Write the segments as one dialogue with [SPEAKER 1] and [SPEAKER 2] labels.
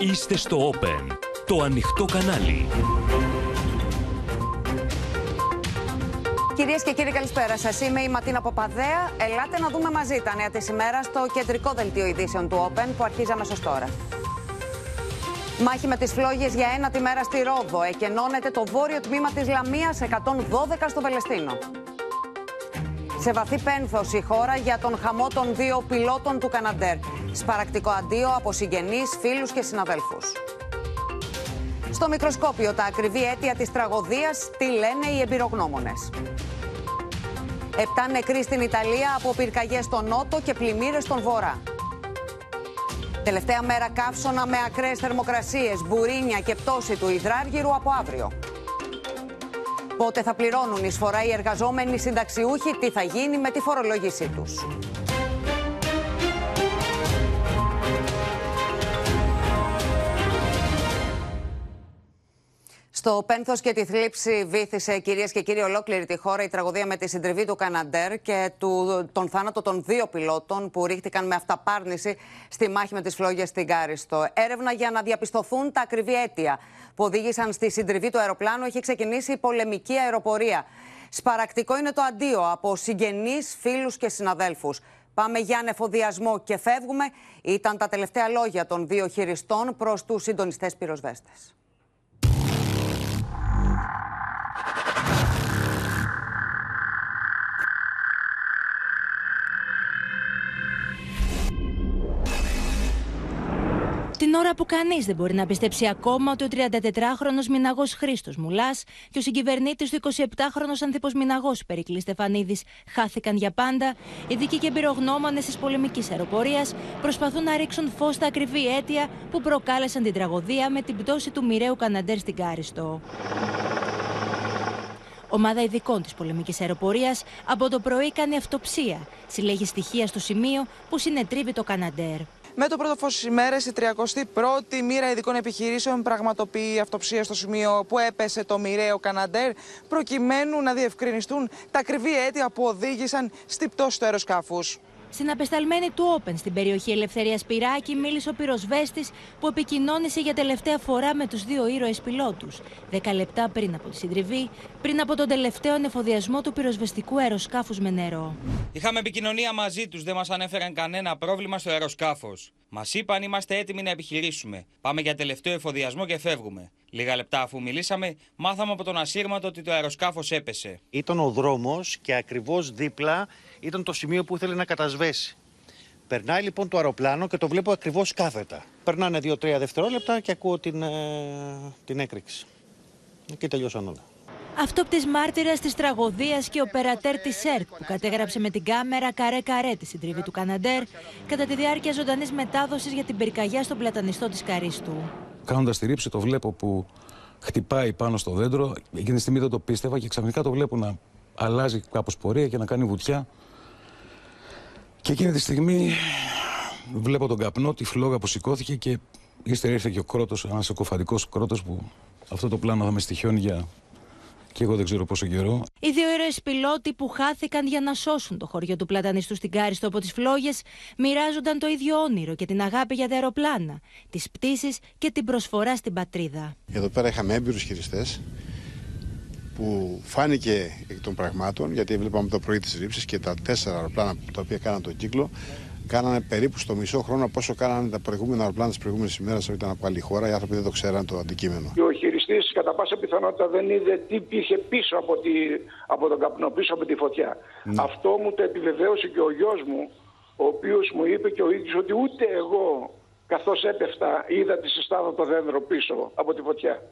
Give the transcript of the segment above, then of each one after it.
[SPEAKER 1] Είστε στο Open, το ανοιχτό κανάλι.
[SPEAKER 2] Κυρίες και κύριοι, καλησπέρα σας. Είμαι η Ματίνα Ποπαδέα. Ελάτε να δούμε μαζί τα νέα της ημέρας στο κεντρικό δελτίο ειδήσεων του Open που αρχίζει αμέσως τώρα. Μάχη με τις φλόγες για ένα τη μέρα στη Ρόδο. Εκενώνεται το βόρειο τμήμα της Λαμίας 112 στο Βελεστίνο. Σε βαθύ πένθος η χώρα για τον χαμό των δύο πιλότων του Καναντέρ. Σπαρακτικό αντίο από συγγενείς, φίλους και συναδέλφους. Στο μικροσκόπιο τα ακριβή αίτια της τραγωδίας τι λένε οι εμπειρογνώμονες. Επτά νεκροί στην Ιταλία από πυρκαγιές στον Νότο και πλημμύρες στον Βορρά. Τελευταία μέρα καύσωνα με ακραίες θερμοκρασίες, μπουρίνια και πτώση του υδράργυρου από αύριο. Πότε θα πληρώνουν εισφορά οι εργαζόμενοι συνταξιούχοι, τι θα γίνει με τη φορολόγησή τους. Στο πένθος και τη θλίψη βήθησε κυρίες και κύριοι ολόκληρη τη χώρα η τραγωδία με τη συντριβή του Καναντέρ και του, τον θάνατο των δύο πιλότων που ρίχτηκαν με αυταπάρνηση στη μάχη με τις φλόγες στην Κάριστο. Έρευνα για να διαπιστωθούν τα ακριβή αίτια που οδήγησαν στη συντριβή του αεροπλάνου έχει ξεκινήσει η πολεμική αεροπορία. Σπαρακτικό είναι το αντίο από συγγενείς, φίλους και συναδέλφους. Πάμε για ανεφοδιασμό και φεύγουμε. Ήταν τα τελευταία λόγια των δύο χειριστών προς τους συντονιστές πυροσβέστες.
[SPEAKER 3] Την ώρα που κανείς δεν μπορεί να πιστέψει ακόμα ότι ο 34χρονο Μιναγός Χρήστος Μουλάς και ο συγκυβερνήτης του 27χρονο Ανθίπος Μιναγός Περικλής Στεφανίδης χάθηκαν για πάντα, ειδικοί και εμπειρογνώμονες της πολεμικής αεροπορίας προσπαθούν να ρίξουν φως στα ακριβή αίτια που προκάλεσαν την τραγωδία με την πτώση του μοιραίου Καναντέρ στην Κάριστο. Ομάδα ειδικών της πολεμικής αεροπορίας από το πρωί κάνει αυτοψία. Συλλέγει στοιχεία στο σημείο που συνετρίβει το Καναντέρ.
[SPEAKER 4] Με το πρώτο φως της ημέρας, η 31η μοίρα ειδικών επιχειρήσεων πραγματοποιεί αυτοψία στο σημείο που έπεσε το μοιραίο Καναντέρ, προκειμένου να διευκρινιστούν τα ακριβή αίτια που οδήγησαν στη πτώση του αεροσκάφους.
[SPEAKER 3] Στην απεσταλμένη του Open στην περιοχή Ελευθερίας Πυράκη μίλησε ο πυροσβέστης που επικοινώνησε για τελευταία φορά με τους δύο ήρωες πιλότους. Δέκα λεπτά πριν από τη συντριβή, πριν από τον τελευταίο εφοδιασμό του πυροσβεστικού αεροσκάφους με νερό.
[SPEAKER 5] Είχαμε επικοινωνία μαζί τους, δεν μας ανέφεραν κανένα πρόβλημα στο αεροσκάφος. Μας είπαν είμαστε έτοιμοι να επιχειρήσουμε. Πάμε για τελευταίο εφοδιασμό και φεύγουμε. Λίγα λεπτά αφού μιλήσαμε, μάθαμε από τον ασύρματο ότι το αεροσκάφος έπεσε.
[SPEAKER 6] Ήταν ο δρόμος και ακριβώς δίπλα ήταν το σημείο που ήθελε να κατασβέσει. Περνάει λοιπόν το αεροπλάνο και το βλέπω ακριβώς κάθετα. Περνάνε 2-3 δευτερόλεπτα και ακούω την, ε, την έκρηξη. Και τελειώσαν όλα.
[SPEAKER 3] Αυτόπτης μάρτυρας της τραγωδίας και ο περατέρ της ΕΡΤ που κατέγραψε με την κάμερα καρέ-καρέ τη συντριβή του Καναντέρ κατά τη διάρκεια ζωντανής μετάδοσης για την πυρκαγιά στον πλατανιστό της Καρίστου.
[SPEAKER 7] Κάνοντας τη ρήψη, το βλέπω που χτυπάει πάνω στο δέντρο. Εκείνη τη στιγμή δεν το πίστευα και ξαφνικά το βλέπω να αλλάζει κάπως πορεία και να κάνει βουτιά. Και εκείνη τη στιγμή βλέπω τον καπνό, τη φλόγα που σηκώθηκε και ύστερα ήρθε και ο κρότος, ένας εκοφαντικός κρότος που αυτό το πλάνο θα με στοιχιώνει για και εγώ δεν ξέρω πόσο καιρό.
[SPEAKER 3] Οι δύο ήρωες πιλότοι που χάθηκαν για να σώσουν το χωριό του πλατανιστού στην Κάριστο από τις φλόγες μοιράζονταν το ίδιο όνειρο και την αγάπη για τα αεροπλάνα, τις πτήσεις και την προσφορά στην πατρίδα.
[SPEAKER 8] Εδώ πέρα είχαμε έμπειρους χειριστές που φάνηκε εκ των πραγμάτων, γιατί βλέπαμε το πρωί της ρήψης και τα τέσσερα αεροπλάνα τα οποία κάναν τον κύκλο, κάνανε περίπου στο μισό χρόνο πόσο κάνανε τα προηγούμενα αεροπλάνα της προηγούμενης ημέρας όταν ήταν από άλλη χώρα. Οι άνθρωποι δεν το ξέραν το αντικείμενο.
[SPEAKER 9] Ο χειριστής κατά πάσα πιθανότητα δεν είδε τι υπήρχε πίσω από, τη, από τον καπνό, πίσω από τη φωτιά. Ναι. Αυτό μου το επιβεβαίωσε και ο γιος μου, ο οποίος μου είπε και ο ίδιος ότι ούτε εγώ καθώς έπεφτα είδα τη συστάδα το δέντρο πίσω από τη φωτιά.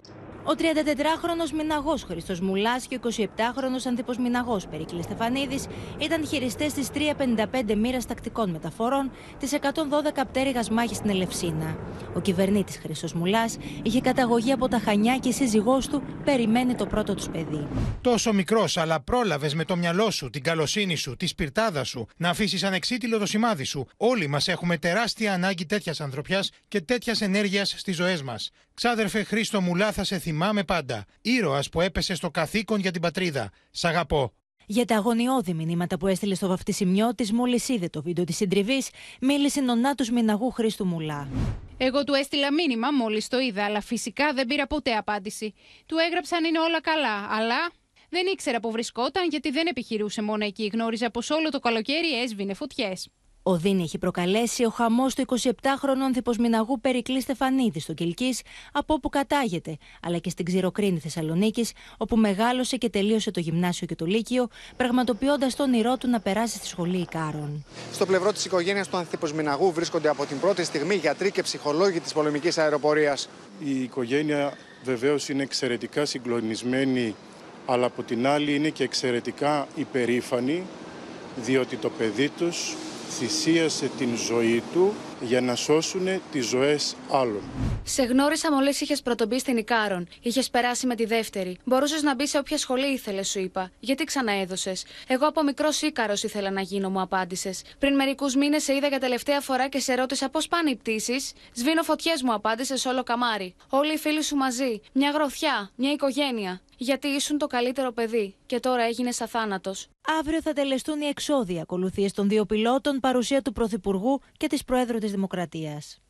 [SPEAKER 3] Ο 34χρονο Μιναγός Χριστός Μουλάς και ο 27χρονο Ανθίπος Μιναγός Περικλή Στεφανίδης ήταν χειριστές της 355 μοίρας τακτικών μεταφορών της 112 πτέρυγας μάχης στην Ελευσίνα. Ο κυβερνήτης Χριστός Μουλάς είχε καταγωγή από τα Χανιά και η σύζυγός του περιμένει το πρώτο τους παιδί.
[SPEAKER 10] Τόσο μικρός, αλλά πρόλαβες με το μυαλό σου, την καλοσύνη σου, τη σπιρτάδα σου, να αφήσεις ανεξίτηλο το σημάδι σου. Όλοι μας έχουμε τεράστια ανάγκη τέτοιας ανθρωπιάς και τέτοιας ενέργειας στις ζωές μας. Ξάδερφε Χρήστο Μουλά, θα σε θυμάμαι πάντα. Ήρωας που έπεσε στο καθήκον για την πατρίδα. Σ' αγαπώ.
[SPEAKER 3] Για τα αγωνιώδη μηνύματα που έστειλε στο βαφτισιμιό της μόλις είδε το βίντεο της συντριβής, μίλησε νονάτο μηναγού Χρήστου Μουλά.
[SPEAKER 11] Εγώ του έστειλα μήνυμα μόλις το είδα, αλλά φυσικά δεν πήρα ποτέ απάντηση. Του έγραψαν είναι όλα καλά, αλλά δεν ήξερα που βρισκόταν γιατί δεν επιχειρούσε μόνο εκεί. Γνώριζα πως όλο το καλοκαίρι έσβηνε φωτιές.
[SPEAKER 3] Ο Δίνη έχει προκαλέσει ο χαμός του 27χρονου ανθιποσμηναγού Περικλή Στεφανίδη στο Κυλκής, από όπου κατάγεται, αλλά και στην Ξηροκρίνη Θεσσαλονίκης, όπου μεγάλωσε και τελείωσε το γυμνάσιο και το Λύκειο, πραγματοποιώντας τον όνειρό του να περάσει στη σχολή Ικάρων.
[SPEAKER 12] Στο πλευρό της οικογένειας του ανθιποσμηναγού βρίσκονται από την πρώτη στιγμή γιατροί και ψυχολόγοι της πολεμικής αεροπορίας.
[SPEAKER 13] Η οικογένεια βεβαίως είναι εξαιρετικά συγκλονισμένη, αλλά από την άλλη είναι και εξαιρετικά υπερήφανη, διότι το παιδί τους θυσίασε την ζωή του για να σώσουν τις ζωές άλλων.
[SPEAKER 14] Σε γνώρισα μόλις είχες πρωτομπεί στην Ικάρον. Είχες περάσει με τη δεύτερη. Μπορούσες να μπει σε όποια σχολή ήθελες, σου είπα. Γιατί ξαναέδωσες; Εγώ από μικρός Ίκαρος ήθελα να γίνω, μου απάντησες. Πριν μερικούς μήνες σε είδα για τελευταία φορά και σε ρώτησα πώς πάνε οι πτήσεις; Σβήνω φωτιές, μου απάντησες όλο καμάρι. Όλοι οι φίλοι σου μαζί. Μια γροθιά, μια οικογένεια. Γιατί ήσουν το καλύτερο παιδί και τώρα έγινες αθάνατος.
[SPEAKER 3] Αύριο θα τελεστούν οι εξώδια ακολουθίες των δύο πιλότων, παρουσία του Πρωθυπουργού και της Προέδρου της Δημοκρατίας.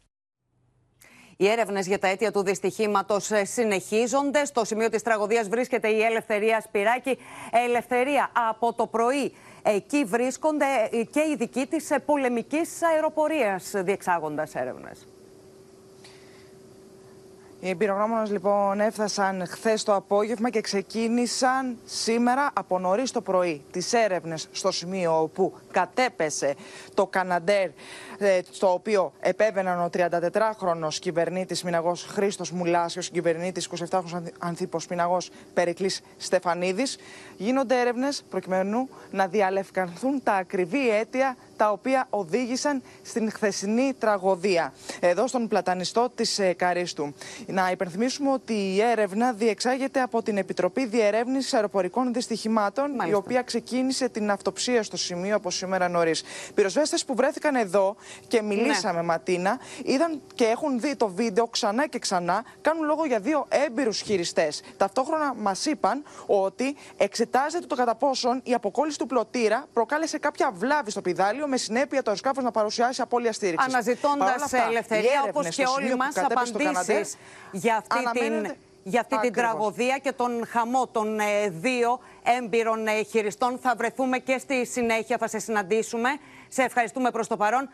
[SPEAKER 2] Οι έρευνες για τα αίτια του δυστυχήματος ε, συνεχίζονται. Στο σημείο της τραγωδίας βρίσκεται η Ελευθερία Σπυράκη. Ελευθερία, από το πρωί εκεί βρίσκονται ε, και οι ειδικοί της ε, πολεμικής αεροπορίας διεξάγοντας έρευνες.
[SPEAKER 4] Οι εμπειρογνώμονες λοιπόν έφτασαν χθες το απόγευμα και ξεκίνησαν σήμερα από νωρίς το πρωί τις έρευνες στο σημείο όπου κατέπεσε το Καναντέρ, ε, στο οποίο επέβαιναν ο 34χρονο κυβερνήτης Μιναγός Χρήστος Μουλάς και ο συγκυβερνήτης 27χρονο Ανθίπο Μιναγός Περικλής Στεφανίδης. Γίνονται έρευνες προκειμένου να διαλευκανθούν τα ακριβή αίτια τα οποία οδήγησαν στην χθεσινή τραγωδία εδώ στον πλατανιστό της ε, Καρίστου. Να υπενθυμίσουμε ότι η έρευνα διεξάγεται από την Επιτροπή Διερεύνησης Αεροπορικών Δυστυχημάτων η οποία ξεκίνησε την αυτοψία στο σημείο από σήμερα νωρίς. Πυροσβέστες που βρέθηκαν εδώ και μιλήσαμε ναι. Ματίνα είδαν και έχουν δει το βίντεο ξανά και ξανά κάνουν λόγο για δύο έμπειρους χειριστές. Ταυτόχρονα μας είπαν ότι εξετάζεται το κατά πόσον η αποκόλληση του πλωτήρα προκάλεσε κάποια βλάβη στο πιδάλιο με συνέπεια το αεροσκάφος να παρουσιάσει απώλεια στήριξης.
[SPEAKER 2] Αναζητώντας ελευθερία, όπως και όλοι μας, απαντήσεις για αυτή την για αυτή την τραγωδία και τον χαμό των ε, δύο έμπειρων ε, χειριστών. Θα βρεθούμε και στη συνέχεια, θα σε συναντήσουμε. Σε ευχαριστούμε προς το παρόν.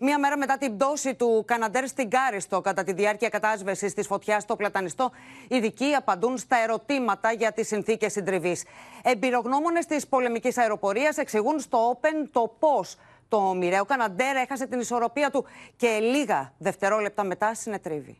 [SPEAKER 2] Μία μέρα μετά την πτώση του Καναντέρ στην Κάριστο κατά τη διάρκεια κατάσβεσης της φωτιάς στο Πλατανιστό, οι ειδικοί απαντούν στα ερωτήματα για τις συνθήκες συντριβής. Εμπειρογνώμονες της πολεμικής αεροπορίας εξηγούν στο Open το πώς το μοιραίο Καναντέρ έχασε την ισορροπία του και λίγα δευτερόλεπτα μετά συνετρίβει.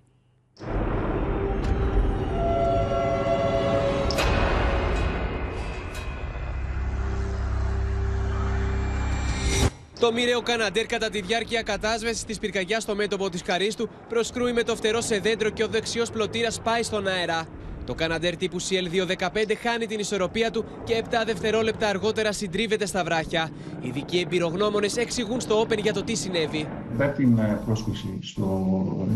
[SPEAKER 15] Το μοιραίο Καναντέρ κατά τη διάρκεια κατάσβεσης της πυρκαγιάς στο μέτωπο της Καρίστου προσκρούει με το φτερό σε δέντρο και ο δεξιός πλωτήρας πάει στον αέρα. Το Καναντέρ τύπου CL215 χάνει την ισορροπία του και 7 δευτερόλεπτα αργότερα συντρίβεται στα βράχια. Οι ειδικοί εμπειρογνώμονες εξηγούν στο Open για το τι συνέβη.
[SPEAKER 16] Μετά την ε, πρόσκουση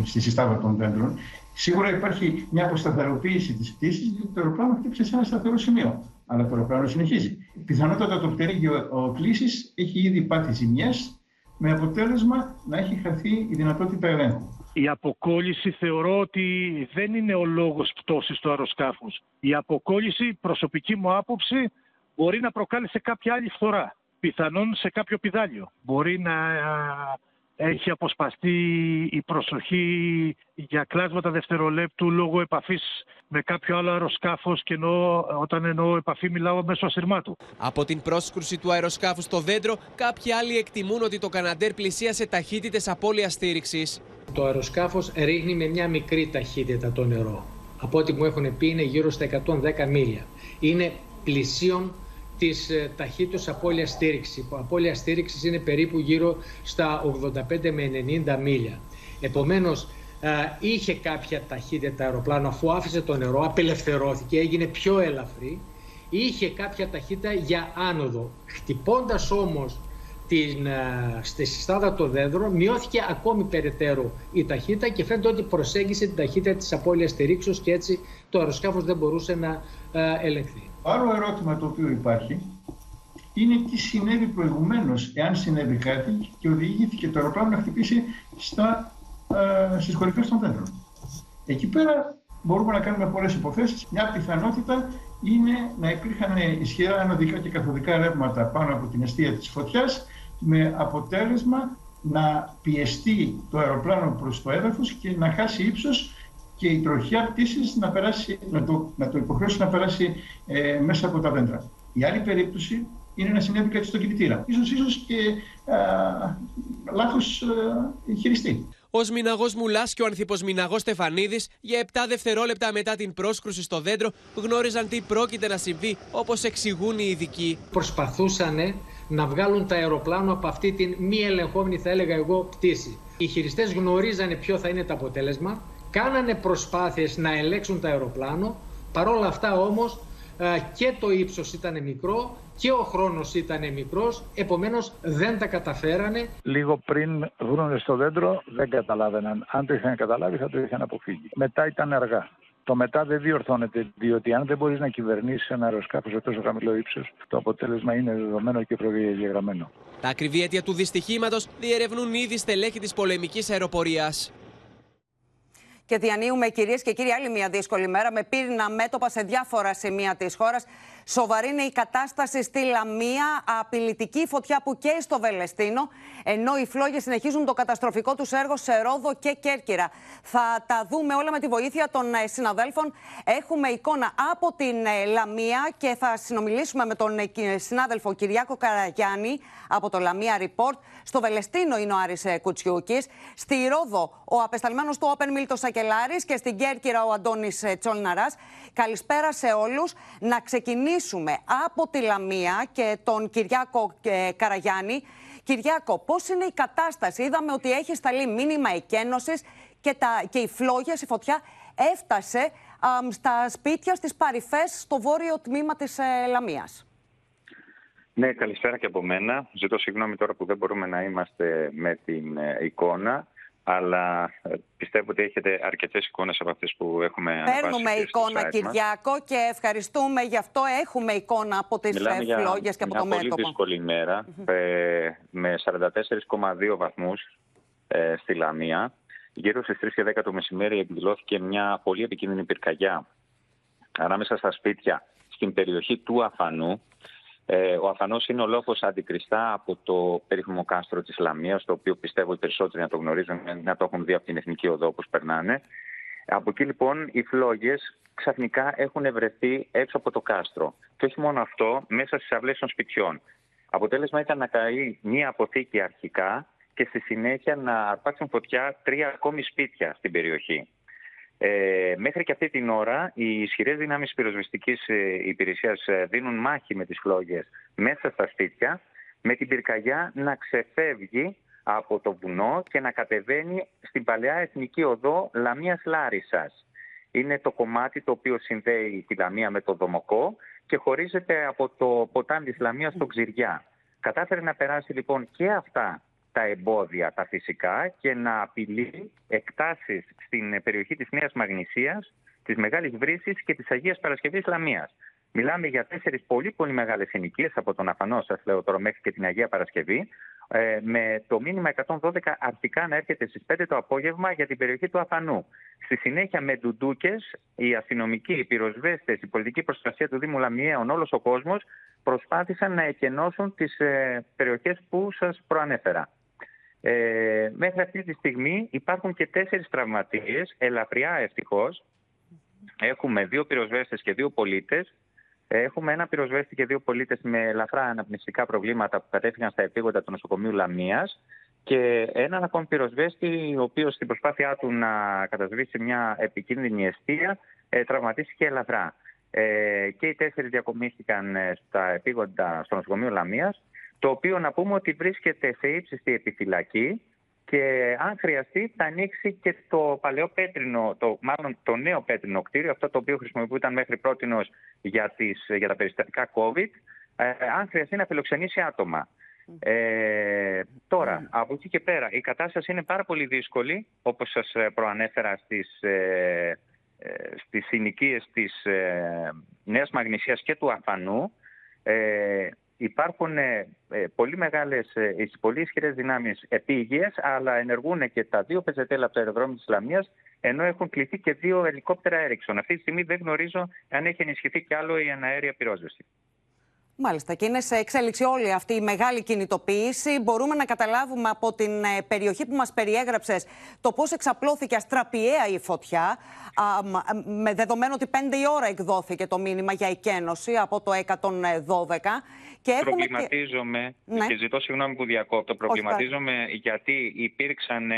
[SPEAKER 16] στη συστάδα των δέντρων, σίγουρα υπάρχει μια αποσταθεροποίηση της πτήσης, γιατί το αεροπλάνο χτύπησε σε ένα σταθερό σημείο. Αλλά το αεροπλάνο συνεχίζει. Πιθανότατα το πτερίγιο κλήσης έχει ήδη πάθει ζημιές, με αποτέλεσμα να έχει χαθεί η δυνατότητα ελέγχου.
[SPEAKER 17] Η αποκόλληση θεωρώ ότι δεν είναι ο λόγος πτώσης του αεροσκάφους. Η αποκόλληση, προσωπική μου άποψη, μπορεί να προκάλεσε κάποια άλλη φθορά. Πιθανόν σε κάποιο πιδάλιο. Μπορεί να έχει αποσπαστεί η προσοχή για κλάσματα δευτερολέπτου λόγω επαφής με κάποιο άλλο αεροσκάφος και εννοώ, όταν εννοώ επαφή μιλάω μέσω ασυρμάτου.
[SPEAKER 15] Από την πρόσκρουση του αεροσκάφου στο δέντρο, κάποιοι άλλοι εκτιμούν ότι το Καναντέρ πλησίασε ταχύτητες απώλειας στήριξης.
[SPEAKER 18] Το αεροσκάφος ρίχνει με μια μικρή ταχύτητα το νερό. Από ό,τι μου έχουν πει είναι γύρω στα 110 μίλια. Είναι πλησίον της ε, ταχύτητας απώλειας στήριξης. Η απώλεια στήριξης είναι περίπου γύρω στα 85 με 90 μίλια. Επομένως, ε, είχε κάποια ταχύτητα αεροπλάνο αφού άφησε το νερό, απελευθερώθηκε, έγινε πιο ελαφρύ. Είχε κάποια ταχύτητα για άνοδο. Χτυπώντας όμως την, ε, στη συστάδα των δέντρων μειώθηκε ακόμη περαιτέρω η ταχύτητα και φαίνεται ότι προσέγγισε την ταχύτητα της απώλειας στηρίξεως και έτσι το αεροσκάφος δεν μπορούσε να ελεγχθεί.
[SPEAKER 16] Άλλο ερώτημα το οποίο υπάρχει είναι τι συνέβη προηγουμένως, εάν συνέβη κάτι και οδηγήθηκε το αεροπλάνο να χτυπήσει στα, ε, στις κορυφές των δέντρων. Εκεί πέρα μπορούμε να κάνουμε πολλές υποθέσεις. Μια πιθανότητα είναι να υπήρχαν ισχυρά ανωδικά και καθοδικά ρεύματα πάνω από την αιστεία της φωτιάς με αποτέλεσμα να πιεστεί το αεροπλάνο προς το έδαφος και να χάσει ύψος και η τροχιά πτήσης να, περάσει, να, το, να το υποχρεώσει να περάσει ε, μέσα από τα δέντρα. Η άλλη περίπτωση είναι να συνέβη κάτι στον κινητήρα. Ίσως, ίσως και α, λάθος α, χειριστή.
[SPEAKER 15] Ο Μιναγό Μουλάς και ο Ανθίπο Μιναγό Στεφανίδης, για 7 δευτερόλεπτα μετά την πρόσκρουση στο δέντρο, γνώριζαν τι πρόκειται να συμβεί, όπως εξηγούν οι ειδικοί.
[SPEAKER 18] Προσπαθούσαν να βγάλουν τα αεροπλάνο από αυτή την μη ελεγχόμενη, θα έλεγα εγώ, πτήση. Οι χειριστές γνωρίζανε ποιο θα είναι το αποτέλεσμα, κάνανε προσπάθειες να ελέγξουν το αεροπλάνο, παρόλα αυτά όμως και το ύψος ήταν μικρό και ο χρόνος ήταν μικρός, επομένως δεν τα καταφέρανε.
[SPEAKER 19] Λίγο πριν βρουν στο δέντρο δεν καταλάβαιναν. Αν το είχαν καταλάβει θα το είχαν αποφύγει. Μετά ήταν αργά. Το μετά δεν διορθώνεται, διότι αν δεν μπορείς να κυβερνήσεις ένα αεροσκάφος σε τόσο χαμηλό ύψος, το αποτέλεσμα είναι δεδομένο και προδιαγεγραμμένο.
[SPEAKER 15] Τα ακριβή αίτια του δυστυχήματος διερευνούν ήδη στελέχη της πολεμικής αεροπορίας.
[SPEAKER 2] Και διανύουμε, κυρίες και κύριοι, άλλη μια δύσκολη μέρα με πύρινα μέτωπα σε διάφορα σημεία της χώρας. Σοβαρή είναι η κατάσταση στη Λαμία, απειλητική φωτιά που καίει στο Βελεστίνο, ενώ οι φλόγες συνεχίζουν το καταστροφικό τους έργο σε Ρόδο και Κέρκυρα. Θα τα δούμε όλα με τη βοήθεια των ε, συναδέλφων. Έχουμε εικόνα από την ε, Λαμία και θα συνομιλήσουμε με τον ε, συνάδελφο Κυριάκο Καραγιάννη από το Λαμία Report. Στο Βελεστίνο είναι ο Άρης Κουτσιούκης. Στη Ρόδο ο απεσταλμένος του Open Μίλτος Σακελάρης και στην Κέρκυρα ο Αντώνης Τσόλναρας. Καλησπέρα σε όλους. Να ξεκινήσουμε ξεκινήσουμε από τη Λαμία και τον Κυριάκο ε, Καραγιάννη. Κυριάκο, πώς είναι η κατάσταση; Είδαμε ότι έχεις σταλεί μήνυμα εκένωσης και, τα, και οι φλόγες, η φωτιά έφτασε στα σπίτια, στις παρυφές, στο βόρειο τμήμα της ε, Λαμίας.
[SPEAKER 20] Ναι, καλησπέρα και από μένα. Ζητώ συγγνώμη τώρα που δεν μπορούμε να είμαστε με την ε, εικόνα αλλά ε, πιστεύω ότι έχετε αρκετές εικόνες από αυτές που έχουμε
[SPEAKER 2] Παίρνουμε εικόνα, Κυριάκο, και ευχαριστούμε γι' αυτό. Έχουμε εικόνα από τις φλόγε και από το μέτωπο.
[SPEAKER 20] Είναι πολύ δύσκολη ημέρα, ε, με 44,2 βαθμούς ε, στη Λαμία. Γύρω στις 3 και 10 το μεσημέρι εκδηλώθηκε μια πολύ επικίνδυνη πυρκαγιά ανάμεσα στα σπίτια στην περιοχή του Αφανού, ε, ο Αφανό είναι ο λόγος αντικριστά από το περίφημο κάστρο της Λαμίας, το οποίο πιστεύω οι περισσότεροι να το γνωρίζουν, να το έχουν δει από την Εθνική Οδό όπως περνάνε. Από εκεί λοιπόν οι φλόγες ξαφνικά έχουν βρεθεί έξω από το κάστρο. Και όχι μόνο αυτό, μέσα στις αυλές των σπιτιών. Αποτέλεσμα ήταν να καεί μία αποθήκη αρχικά και στη συνέχεια να αρπάξουν φωτιά τρία ακόμη σπίτια στην περιοχή. Ε, μέχρι και αυτή την ώρα οι ισχυρές δυνάμεις πυροσβεστικής ε, υπηρεσίας ε, δίνουν μάχη με τις φλόγες μέσα στα σπίτια με την πυρκαγιά να ξεφεύγει από το βουνό και να κατεβαίνει στην παλαιά εθνική οδό Λαμίας Λάρισας. Είναι το κομμάτι το οποίο συνδέει τη Λαμία με το Δομοκό και χωρίζεται από το ποτάμι της Λαμίας στο Ξηριά. Κατάφερε να περάσει λοιπόν και αυτά τα εμπόδια τα φυσικά και να απειλεί εκτάσεις στην περιοχή της Νέας Μαγνησίας, της Μεγάλης Βρύσης και της Αγίας Παρασκευής Λαμίας. Μιλάμε για τέσσερις πολύ πολύ μεγάλες συνοικίες από τον Αφανό, σας λέω τώρα, μέχρι και την Αγία Παρασκευή, ε, με το μήνυμα 112 αρχικά να έρχεται στις 5 το απόγευμα για την περιοχή του Αφανού. Στη συνέχεια, με ντουντούκες, οι αστυνομικοί, οι πυροσβέστες, η πολιτική προστασία του Δήμου Λαμιαίων, όλος ο κόσμος προσπάθησαν να εκενώσουν τις ε, περιοχές που σας προανέφερα. Ε, μέχρι αυτή τη στιγμή υπάρχουν και τέσσερις τραυματίες, ελαφριά ευτυχώς. Έχουμε δύο πυροσβέστες και δύο πολίτες. Έχουμε ένα πυροσβέστη και δύο πολίτες με ελαφρά αναπνευστικά προβλήματα που κατέφυγαν στα επίγοντα του νοσοκομείου Λαμίας και έναν ακόμη πυροσβέστη, ο οποίος στην προσπάθειά του να κατασβήσει μια επικίνδυνη αιστεία, ε, τραυματίστηκε ελαφρά. Ε, και οι τέσσερις διακομίστηκαν ε, στα επίγοντα στο νοσοκομείο Λαμίας το οποίο να πούμε ότι βρίσκεται σε ύψιστη επιφυλακή και αν χρειαστεί θα ανοίξει και το παλαιό πέτρινο, το, μάλλον το νέο πέτρινο κτίριο, αυτό το οποίο χρησιμοποιούταν μέχρι πρώτη για, για τα περιστατικά COVID, ε, αν χρειαστεί να φιλοξενήσει άτομα. Ε, τώρα, από εκεί και πέρα, η κατάσταση είναι πάρα πολύ δύσκολη, όπως σας προανέφερα στις, ε, ε στις συνοικίες της ε, Νέας Μαγνησίας και του Αφανού. Ε, υπάρχουν ε, ε, πολύ μεγάλες, ε, πολύ ισχυρές δυνάμεις επίγειες, αλλά ενεργούν και τα δύο πεζετέλα από το αεροδρόμιο της Ισλαμίας, ενώ έχουν κληθεί και δύο ελικόπτερα Έριξον. Αυτή τη στιγμή δεν γνωρίζω αν έχει ενισχυθεί κι άλλο η αναέρια πυρόσβεση.
[SPEAKER 2] Μάλιστα, και είναι σε εξέλιξη όλη αυτή η μεγάλη κινητοποίηση. Μπορούμε να καταλάβουμε από την ε, περιοχή που μας περιέγραψες το πώς εξαπλώθηκε αστραπιαία η φωτιά, με δεδομένο ότι 5 η ώρα εκδόθηκε το μήνυμα για εκένωση από το 112.
[SPEAKER 20] Και προβληματίζομαι, και... Ναι. και ζητώ συγγνώμη που διακόπτω, προβληματίζομαι γιατί υπήρξαν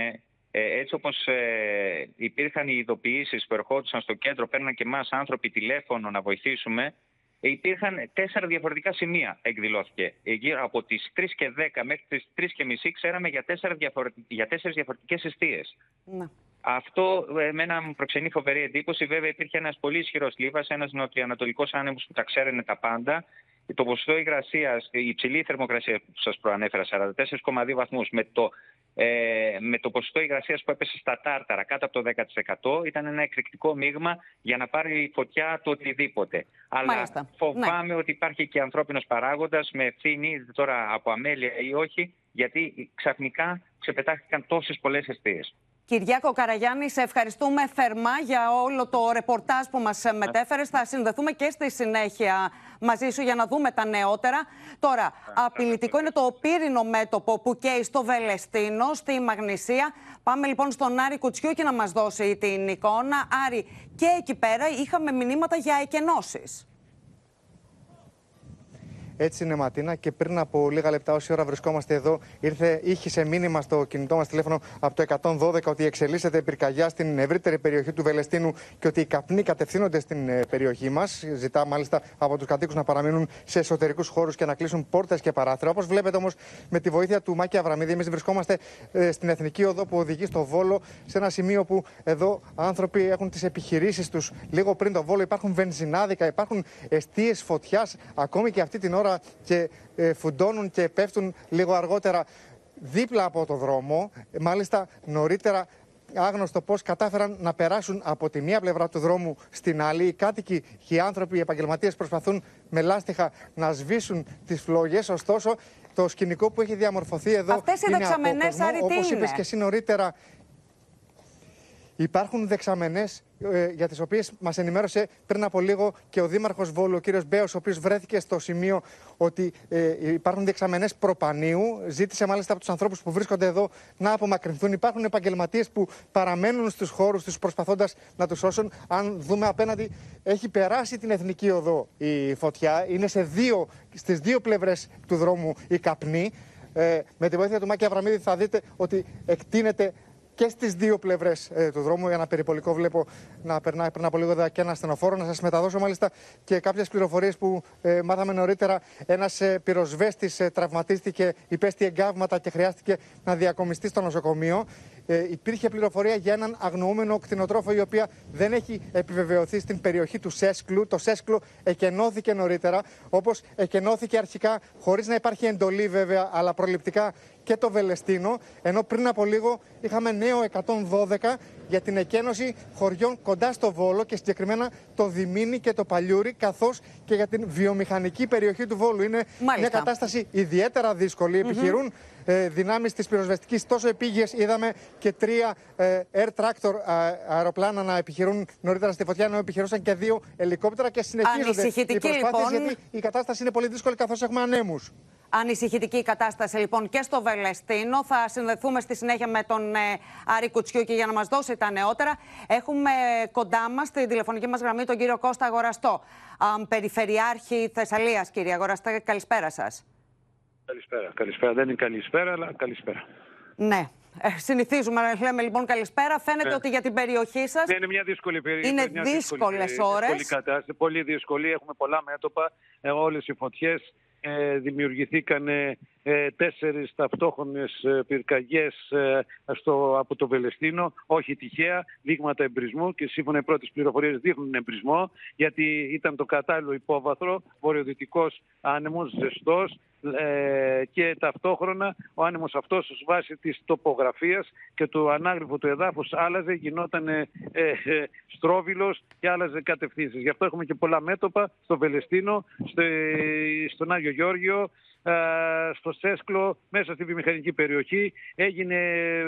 [SPEAKER 20] ε, έτσι όπως ε, υπήρχαν οι ειδοποιήσεις που ερχόντουσαν στο κέντρο, παίρναν και εμάς άνθρωποι τηλέφωνο να βοηθήσουμε, υπήρχαν τέσσερα διαφορετικά σημεία, εκδηλώθηκε. Γύρω από τις 3 και 10 μέχρι τις 3 και μισή ξέραμε για, τέσσερα διαφορετικ... για τέσσερις διαφορετικές αιστείες. Ναι. Αυτό εμένα μου προξενεί φοβερή εντύπωση. Βέβαια, υπήρχε ένας πολύ ισχυρός λίβας, ένας νοτιοανατολικός άνεμος που τα ξέρανε τα πάντα. Το ποσοστό υγρασίας, η υψηλή θερμοκρασία που σας προανέφερα, 44,2 βαθμούς, με το ε, με το ποσοστό υγρασίας που έπεσε στα τάρταρα κάτω από το 10% ήταν ένα εκρηκτικό μείγμα για να πάρει η φωτιά το οτιδήποτε. Αλλά φοβάμαι ναι. ότι υπάρχει και ανθρώπινος παράγοντας με ευθύνη τώρα από αμέλεια ή όχι, γιατί ξαφνικά ξεπετάχθηκαν τόσες πολλές αιστείες.
[SPEAKER 2] Κυριάκο Καραγιάννη, σε ευχαριστούμε θερμά για όλο το ρεπορτάζ που μας μετέφερες. Θα συνδεθούμε και στη συνέχεια μαζί σου για να δούμε τα νεότερα. Τώρα, απειλητικό είναι το πύρινο μέτωπο που καίει στο Βελεστίνο, στη Μαγνησία. Πάμε λοιπόν στον Άρη Κουτσιού και να μας δώσει την εικόνα. Άρη, και εκεί πέρα είχαμε μηνύματα για εκενώσεις.
[SPEAKER 12] Έτσι είναι Ματίνα και πριν από λίγα λεπτά όση ώρα βρισκόμαστε εδώ ήρθε, είχε σε μήνυμα στο κινητό μας τηλέφωνο από το 112 ότι εξελίσσεται πυρκαγιά στην ευρύτερη περιοχή του Βελεστίνου και ότι οι καπνοί κατευθύνονται στην ε, περιοχή μας. Ζητά μάλιστα από τους κατοίκους να παραμείνουν σε εσωτερικούς χώρους και να κλείσουν πόρτες και παράθυρα. Όπως βλέπετε όμως με τη βοήθεια του Μάκη Αβραμίδη εμείς βρισκόμαστε ε, στην Εθνική Οδό που οδηγεί στο Βόλο σε ένα σημείο που εδώ άνθρωποι έχουν τις επιχειρήσεις τους λίγο πριν το Βόλο υπάρχουν βενζινάδικα, υπάρχουν αιστείες φωτιάς ακόμη και αυτή την ώρα και ε, φουντώνουν και πέφτουν λίγο αργότερα δίπλα από το δρόμο. Μάλιστα νωρίτερα άγνωστο πώς κατάφεραν να περάσουν από τη μία πλευρά του δρόμου στην άλλη. Οι κάτοικοι και οι άνθρωποι, οι επαγγελματίες προσπαθούν με λάστιχα να σβήσουν τις φλόγες. Ωστόσο, το σκηνικό που έχει διαμορφωθεί εδώ
[SPEAKER 2] Αυτές οι
[SPEAKER 12] είναι
[SPEAKER 2] δεξαμενές,
[SPEAKER 12] Όπως είπες και εσύ νωρίτερα, υπάρχουν δεξαμενές ε, για τις οποίες μας ενημέρωσε πριν από λίγο και ο Δήμαρχος Βόλου, ο κύριος Μπέος, ο οποίος βρέθηκε στο σημείο ότι ε, υπάρχουν διεξαμενέ προπανίου. Ζήτησε μάλιστα από τους ανθρώπους που βρίσκονται εδώ να απομακρυνθούν. Υπάρχουν επαγγελματίες που παραμένουν στους χώρους τους προσπαθώντας να τους σώσουν. Αν δούμε απέναντι, έχει περάσει την εθνική οδό η φωτιά. Είναι σε δύο, στις δύο πλευρές του δρόμου η καπνή. Ε, με τη βοήθεια του Μάκη Αβραμίδη θα δείτε ότι εκτείνεται και στις δύο πλευρές ε, του δρόμου. Για ένα περιπολικό βλέπω να περνάει πριν από λίγο εδώ και ένα ασθενοφόρο. Να σας μεταδώσω μάλιστα και κάποιες πληροφορίες που ε, μάθαμε νωρίτερα. Ένας ε, πυροσβέστης ε, τραυματίστηκε, υπέστη εγκάβματα και χρειάστηκε να διακομιστεί στο νοσοκομείο. Ε, υπήρχε πληροφορία για έναν αγνοούμενο κτηνοτρόφο η οποία δεν έχει επιβεβαιωθεί στην περιοχή του Σέσκλου. Το Σέσκλου εκενώθηκε νωρίτερα, όπως εκενώθηκε αρχικά χωρίς να υπάρχει εντολή βέβαια, αλλά προληπτικά και το Βελεστίνο. Ενώ πριν από λίγο είχαμε νέο 112 για την εκένωση χωριών κοντά στο Βόλο και συγκεκριμένα το Δημήνη και το Παλιούρι, καθώς και για την βιομηχανική περιοχή του Βόλου. Είναι μια κατάσταση ιδιαίτερα δύσκολη. Επιχειρούν ε, δυνάμεις της πυροσβεστικής τόσο επίγειες. Είδαμε και τρία ε, air tractor αεροπλάνα να επιχειρούν νωρίτερα στη φωτιά, ενώ επιχειρούσαν και δύο ελικόπτερα και συνεχίζονται οι προσπάθειες λοιπόν. γιατί η κατάσταση είναι πολύ δύσκολη καθώς έχουμε ανέμους.
[SPEAKER 2] Ανησυχητική κατάσταση λοιπόν και στο Βελεστίνο. Θα συνδεθούμε στη συνέχεια με τον ε, Άρη Κουτσιούκη για να μας δώσει τα νεότερα. Έχουμε κοντά μας στην τηλεφωνική μας γραμμή τον κύριο Κώστα Αγοραστό, Περιφερειάρχη Θεσσαλίας. Κύριε Αγοραστά, καλησπέρα σας.
[SPEAKER 21] Καλησπέρα. Καλησπέρα. Δεν είναι καλησπέρα, αλλά καλησπέρα.
[SPEAKER 2] Ναι. Ε, συνηθίζουμε να λέμε λοιπόν καλησπέρα. Φαίνεται ναι. ότι για την περιοχή σας.
[SPEAKER 21] Ναι, είναι μια δύσκολη περίοδο.
[SPEAKER 2] Είναι δύσκολες ώρες.
[SPEAKER 21] Πολύ δύσκολη. Έχουμε πολλά μέτωπα. Ε, Όλες οι φωτιές ε, δημιουργηθήκαν ε, τέσσερις ταυτόχρονες ε, πυρκαγιές ε, στο, από το Βελεστίνο, όχι τυχαία, δείγματα εμπρισμού και σύμφωνα οι πρώτες πληροφορίες δείχνουν εμπρισμό γιατί ήταν το κατάλληλο υπόβαθρο, βορειοδυτικός άνεμος, ζεστός ε, και ταυτόχρονα ο άνεμος αυτός ως βάση της τοπογραφίας και του ανάγλυφου του εδάφους άλλαζε, γινόταν ε, ε, στρόβιλος και άλλαζε κατευθύνσεις. Γι' αυτό έχουμε και πολλά μέτωπα στο Βελεστίνο, στο, στον Άγιο Γιώργιο, στο Σέσκλο, μέσα στη βιομηχανική περιοχή. Έγινε,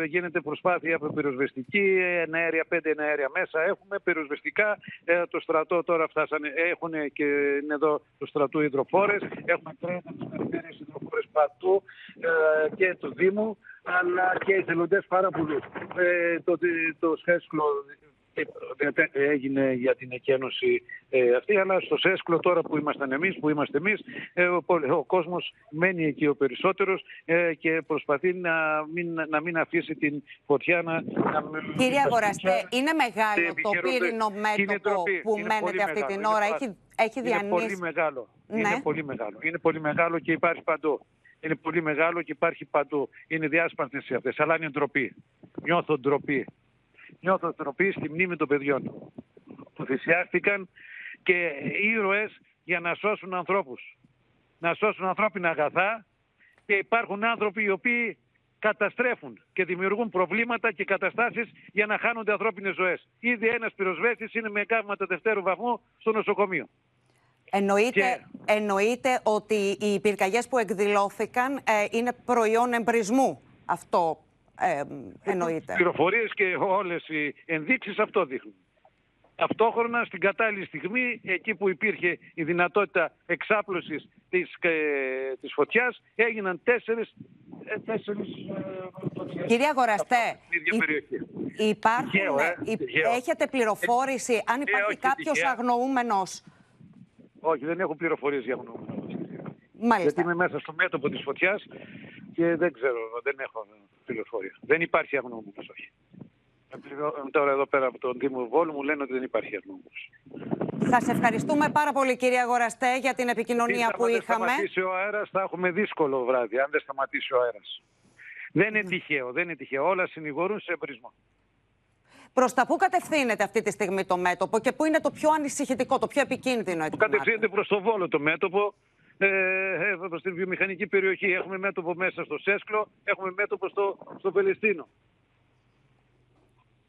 [SPEAKER 21] γίνεται προσπάθεια από πυροσβεστική, ένα αέρια, πέντε ένα αέρια μέσα έχουμε, πυροσβεστικά. Ε, το στρατό τώρα φτάσανε, έχουν και είναι εδώ το στρατού υδροφόρες, έχουμε τρένα τις περιφέρειες υδροφόρες παντού ε, και του Δήμου, αλλά και εθελοντές πάρα πολλούς. Ε, το, το Σέσκλο έγινε για την εκένωση ε, αυτή, αλλά στο Σέσκλο τώρα που ήμασταν εμείς, που είμαστε εμείς, ε, ο, ο κόσμος μένει εκεί ο περισσότερος ε, και προσπαθεί να μην, να μην αφήσει την φωτιά να... να
[SPEAKER 2] Κύριε Αγοραστέ, είναι μεγάλο το πύρινο μέτωπο που μένετε αυτή την ώρα. Έχει, έχει διανύσει...
[SPEAKER 21] Είναι πολύ μεγάλο.
[SPEAKER 2] Ναι.
[SPEAKER 21] Είναι πολύ μεγάλο. Είναι πολύ μεγάλο και υπάρχει παντού. Είναι πολύ μεγάλο και υπάρχει παντού. Είναι διάσπαρτες αυτές, αλλά είναι ντροπή. Νιώθω ντροπή νιώθω τροπή στη μνήμη των παιδιών που θυσιάστηκαν και ήρωες για να σώσουν ανθρώπους. Να σώσουν ανθρώπινα αγαθά και υπάρχουν άνθρωποι οι οποίοι καταστρέφουν και δημιουργούν προβλήματα και καταστάσεις για να χάνονται ανθρώπινες ζωές. Ήδη ένας πυροσβέστης είναι με καύματα δευτέρου βαθμού στο νοσοκομείο.
[SPEAKER 2] Εννοείται, εννοείται ότι οι πυρκαγιές που εκδηλώθηκαν ε, είναι προϊόν εμπρισμού. Αυτό ε, εννοείται.
[SPEAKER 21] Οι πληροφορίες και όλες οι ενδείξεις αυτό δείχνουν. Ταυτόχρονα στην κατάλληλη στιγμή, εκεί που υπήρχε η δυνατότητα εξάπλωσης της, ε, της φωτιάς, έγιναν τέσσερις, ε, τέσσερις
[SPEAKER 2] ε, Κύριε Αγοραστέ, υπάρχουν,
[SPEAKER 21] Τυχαίο, ε, τυχαίο.
[SPEAKER 2] έχετε πληροφόρηση αν
[SPEAKER 21] Ε,
[SPEAKER 2] υπάρχει
[SPEAKER 21] όχι,
[SPEAKER 2] κάποιος
[SPEAKER 21] τυχαία.
[SPEAKER 2] αγνοούμενος;
[SPEAKER 21] Όχι, δεν έχω πληροφορίες για γνώμη.
[SPEAKER 2] Μάλιστα.
[SPEAKER 21] Γιατί είμαι μέσα στο μέτωπο της φωτιάς και δεν ξέρω, δεν έχω πληροφορία. Δεν υπάρχει αγνώμενος, όχι. Ε, πληρο- Τώρα εδώ πέρα από τον Δήμο Βόλου μου λένε ότι δεν υπάρχει αγνώμενος.
[SPEAKER 2] Σας ευχαριστούμε πάρα πολύ κύριε Αγοραστέ για την επικοινωνία που
[SPEAKER 21] Αν δεν
[SPEAKER 2] είχαμε.
[SPEAKER 21] σταματήσει ο αέρας θα έχουμε δύσκολο βράδυ, αν δεν σταματήσει ο αέρας. Δεν είναι τυχαίο, δεν είναι τυχαίο. Όλα συνηγορούν σε εμπρισμό.
[SPEAKER 2] Προς τα πού κατευθύνεται αυτή τη στιγμή το μέτωπο και πού είναι το πιο ανησυχητικό, το πιο επικίνδυνο εκ των
[SPEAKER 21] Κατευθύνεται προς το Βόλο το μέτωπο, ε, ε, προς την βιομηχανική περιοχή. Έχουμε μέτωπο μέσα στο Σέσκλο, έχουμε μέτωπο στο, στο Πελεστίνο.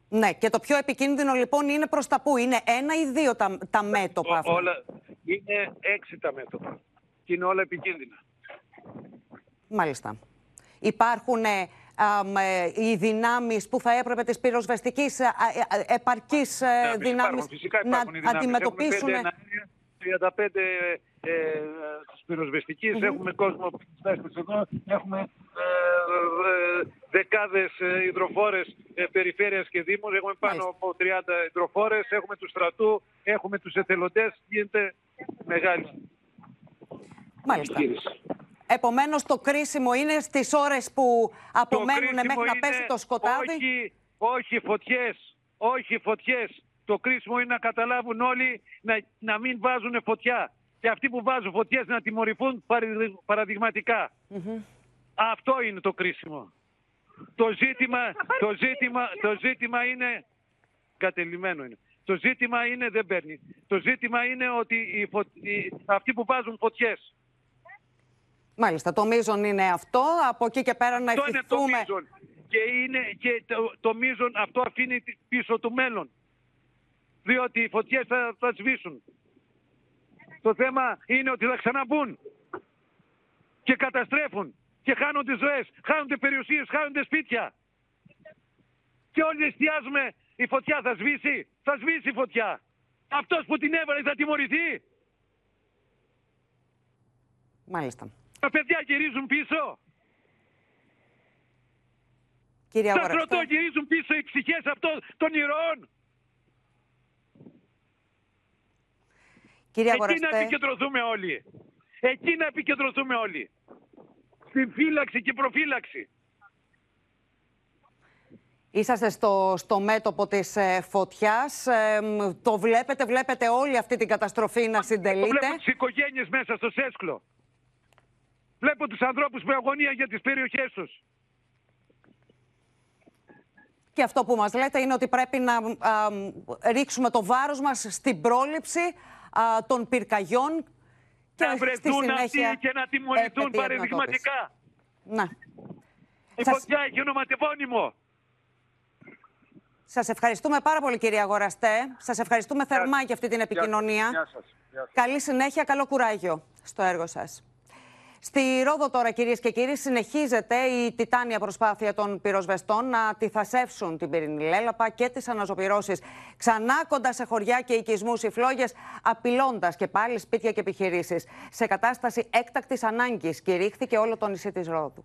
[SPEAKER 2] Ναι, και το πιο επικίνδυνο λοιπόν είναι προς τα πού; Είναι ένα ή δύο τα, τα μέτωπα αυτά;
[SPEAKER 21] Όλα, είναι έξι τα μέτωπα και είναι όλα επικίνδυνα.
[SPEAKER 2] Μάλιστα. Υπάρχουν ε, αμ, ε, οι δυνάμεις που θα έπρεπε της πυροσβεστικής ε, ε, ε, επαρκής ε,
[SPEAKER 21] Ναι,
[SPEAKER 2] δυνάμεις
[SPEAKER 21] υπάρχουν, φυσικά
[SPEAKER 2] να
[SPEAKER 21] υπάρχουν οι δυνάμεις.
[SPEAKER 2] αντιμετωπίσουν...
[SPEAKER 21] Έχουμε πέντε εναέρια, 35 ε, ε, της πυροσβεστικής, έχουμε κόσμο που φτάσει εδώ, έχουμε ε, ε, δεκάδες ε, υδροφόρες ε, περιφέρειας και δήμους, έχουμε πάνω από 30 υδροφόρες, έχουμε τους στρατού, έχουμε τους εθελοντές, γίνεται μεγάλη
[SPEAKER 2] Μάλιστα.
[SPEAKER 21] επιχείρηση.
[SPEAKER 2] Επομένως το κρίσιμο είναι στις ώρες που απομένουν
[SPEAKER 21] κρίσιμο
[SPEAKER 2] μέχρι να
[SPEAKER 21] είναι
[SPEAKER 2] πέσει το σκοτάδι;
[SPEAKER 21] Όχι, όχι φωτιές, όχι φωτιές. Το κρίσιμο είναι να καταλάβουν όλοι να, να μην βάζουν φωτιά. Και αυτοί που βάζουν φωτιές να τιμωρηθούν παραδειγ- παραδειγματικά. Αυτό είναι το κρίσιμο. Το ζήτημα, το ζήτημα, το ζήτημα είναι κατελημένο είναι. Το ζήτημα είναι δεν παίρνει. Το ζήτημα είναι ότι οι φω- οι- αυτοί που βάζουν φωτιές
[SPEAKER 2] Μάλιστα, το μείζον είναι αυτό. Από εκεί και πέρα να
[SPEAKER 21] Αυτό είναι το
[SPEAKER 2] ευχηθούμε...
[SPEAKER 21] μείζον. Και, είναι, και το, το μείζον αυτό αφήνει τη- πίσω το μέλλον. Διότι οι φωτιές θα, θα σβήσουν. Το θέμα είναι ότι θα ξαναμπούν. Και καταστρέφουν. Και χάνονται ζωές. Χάνονται περιουσίες, χάνονται σπίτια. Και όλοι εστιάζουμε η φωτιά θα σβήσει. Θα σβήσει η φωτιά. Αυτός που την έβαλε θα τιμωρηθεί.
[SPEAKER 2] Μάλιστα.
[SPEAKER 21] Τα παιδιά γυρίζουν πίσω.
[SPEAKER 2] Κύριε
[SPEAKER 21] Τα
[SPEAKER 2] Αγοραστέ.
[SPEAKER 21] στρωτό γυρίζουν πίσω οι ψυχές αυτών των ηρώων;
[SPEAKER 2] Κύριε
[SPEAKER 21] Εκεί να
[SPEAKER 2] Αγοραστέ.
[SPEAKER 21] επικεντρωθούμε όλοι. Εκεί να επικεντρωθούμε όλοι. Στην φύλαξη και προφύλαξη.
[SPEAKER 2] Είσαστε στο, στο μέτωπο της ε, φωτιάς. Ε, μ, το βλέπετε, βλέπετε όλη αυτή την καταστροφή να συντελείται.
[SPEAKER 21] Βλέπω τις οικογένειες μέσα στο Σέσκλο. Βλέπω τους ανθρώπους με αγωνία για τις περιοχές τους.
[SPEAKER 2] Και αυτό που μας λέτε είναι ότι πρέπει να α, ρίξουμε το βάρος μας στην πρόληψη α, των πυρκαγιών και
[SPEAKER 21] να
[SPEAKER 2] στη
[SPEAKER 21] βρεθούν
[SPEAKER 2] συνέχεια
[SPEAKER 21] αυτοί και να τιμωρηθούν
[SPEAKER 2] έπαιτη
[SPEAKER 21] παραδειγματικά.
[SPEAKER 2] Ναι.
[SPEAKER 21] Η
[SPEAKER 2] Σας-
[SPEAKER 21] φωτιά έχει ονοματεπώνυμο.
[SPEAKER 2] Σας ευχαριστούμε πάρα πολύ κυρία Αγοραστέ. Σας ευχαριστούμε θερμά για αυτή την επικοινωνία.
[SPEAKER 21] Γεια σας. Γεια σας.
[SPEAKER 2] Καλή συνέχεια, καλό κουράγιο στο έργο σας. Στη Ρόδο τώρα κυρίες και κύριοι συνεχίζεται η τιτάνια προσπάθεια των πυροσβεστών να αντιθασεύσουν την πυρηνή λέλαπα και τις αναζωπυρώσεις ξανά σε χωριά και οικισμούς οι φλόγες απειλώντας και πάλι σπίτια και επιχειρήσεις. Σε κατάσταση έκτακτης ανάγκης κηρύχθηκε όλο το νησί της Ρόδου.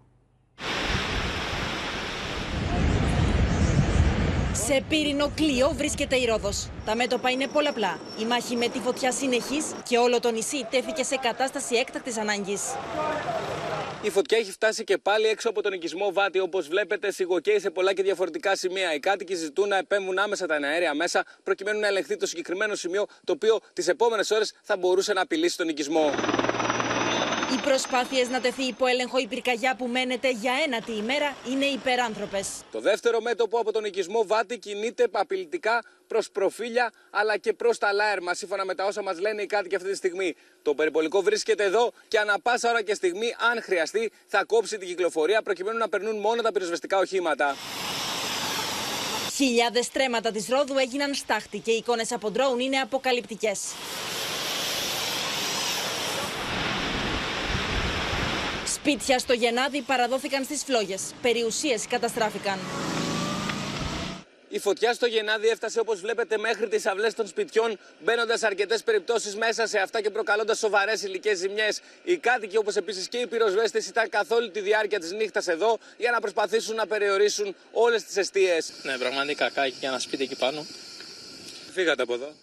[SPEAKER 22] Σε πύρινο κλειό βρίσκεται η Ρόδος. Τα μέτωπα είναι πολλαπλά. Η μάχη με τη φωτιά συνεχής και όλο το νησί τέθηκε σε κατάσταση έκτακτης ανάγκης.
[SPEAKER 23] Η φωτιά έχει φτάσει και πάλι έξω από τον οικισμό Βάτη. Όπως βλέπετε, σιγοκαίει σε πολλά και διαφορετικά σημεία. Οι κάτοικοι ζητούν να επέμβουν άμεσα τα αέρια μέσα, προκειμένου να ελεγχθεί το συγκεκριμένο σημείο, το οποίο τις επόμενες ώρες θα μπορούσε να απειλήσει τον οικισμό.
[SPEAKER 22] Οι προσπάθειες να τεθεί υπό έλεγχο η πυρκαγιά που μένεται για ένατη ημέρα είναι υπεράνθρωπες.
[SPEAKER 23] Το δεύτερο μέτωπο από τον οικισμό Βάτη κινείται απειλητικά προς προφίλια αλλά και προς τα λάερμα, σύμφωνα με τα όσα μας λένε οι κάτοικοι αυτή τη στιγμή. Το περιπολικό βρίσκεται εδώ και ανα πάσα ώρα και στιγμή, αν χρειαστεί, θα κόψει την κυκλοφορία προκειμένου να περνούν μόνο τα πυροσβεστικά οχήματα.
[SPEAKER 22] Χιλιάδες στρέμματα της Ρόδου έγιναν στάχτη και οι εικόνες από ντρόουν είναι αποκαλυπτικές. Σπίτια στο Γενάδι παραδόθηκαν στις φλόγες. Περιουσίες καταστράφηκαν.
[SPEAKER 23] Η φωτιά στο Γενάδι έφτασε όπως βλέπετε μέχρι τις αυλές των σπιτιών, μπαίνοντας σε αρκετές περιπτώσεις μέσα σε αυτά και προκαλώντας σοβαρές υλικές ζημιές. Οι κάτοικοι, όπως επίσης και οι πυροσβέστες, ήταν καθ' όλη τη διάρκεια της νύχτας εδώ για να προσπαθήσουν να περιορίσουν όλες τις αιστείε.
[SPEAKER 24] Ναι, πραγματικά κάκι για ένα σπίτι εκεί πάνω.
[SPEAKER 23] Φύγατε από εδώ.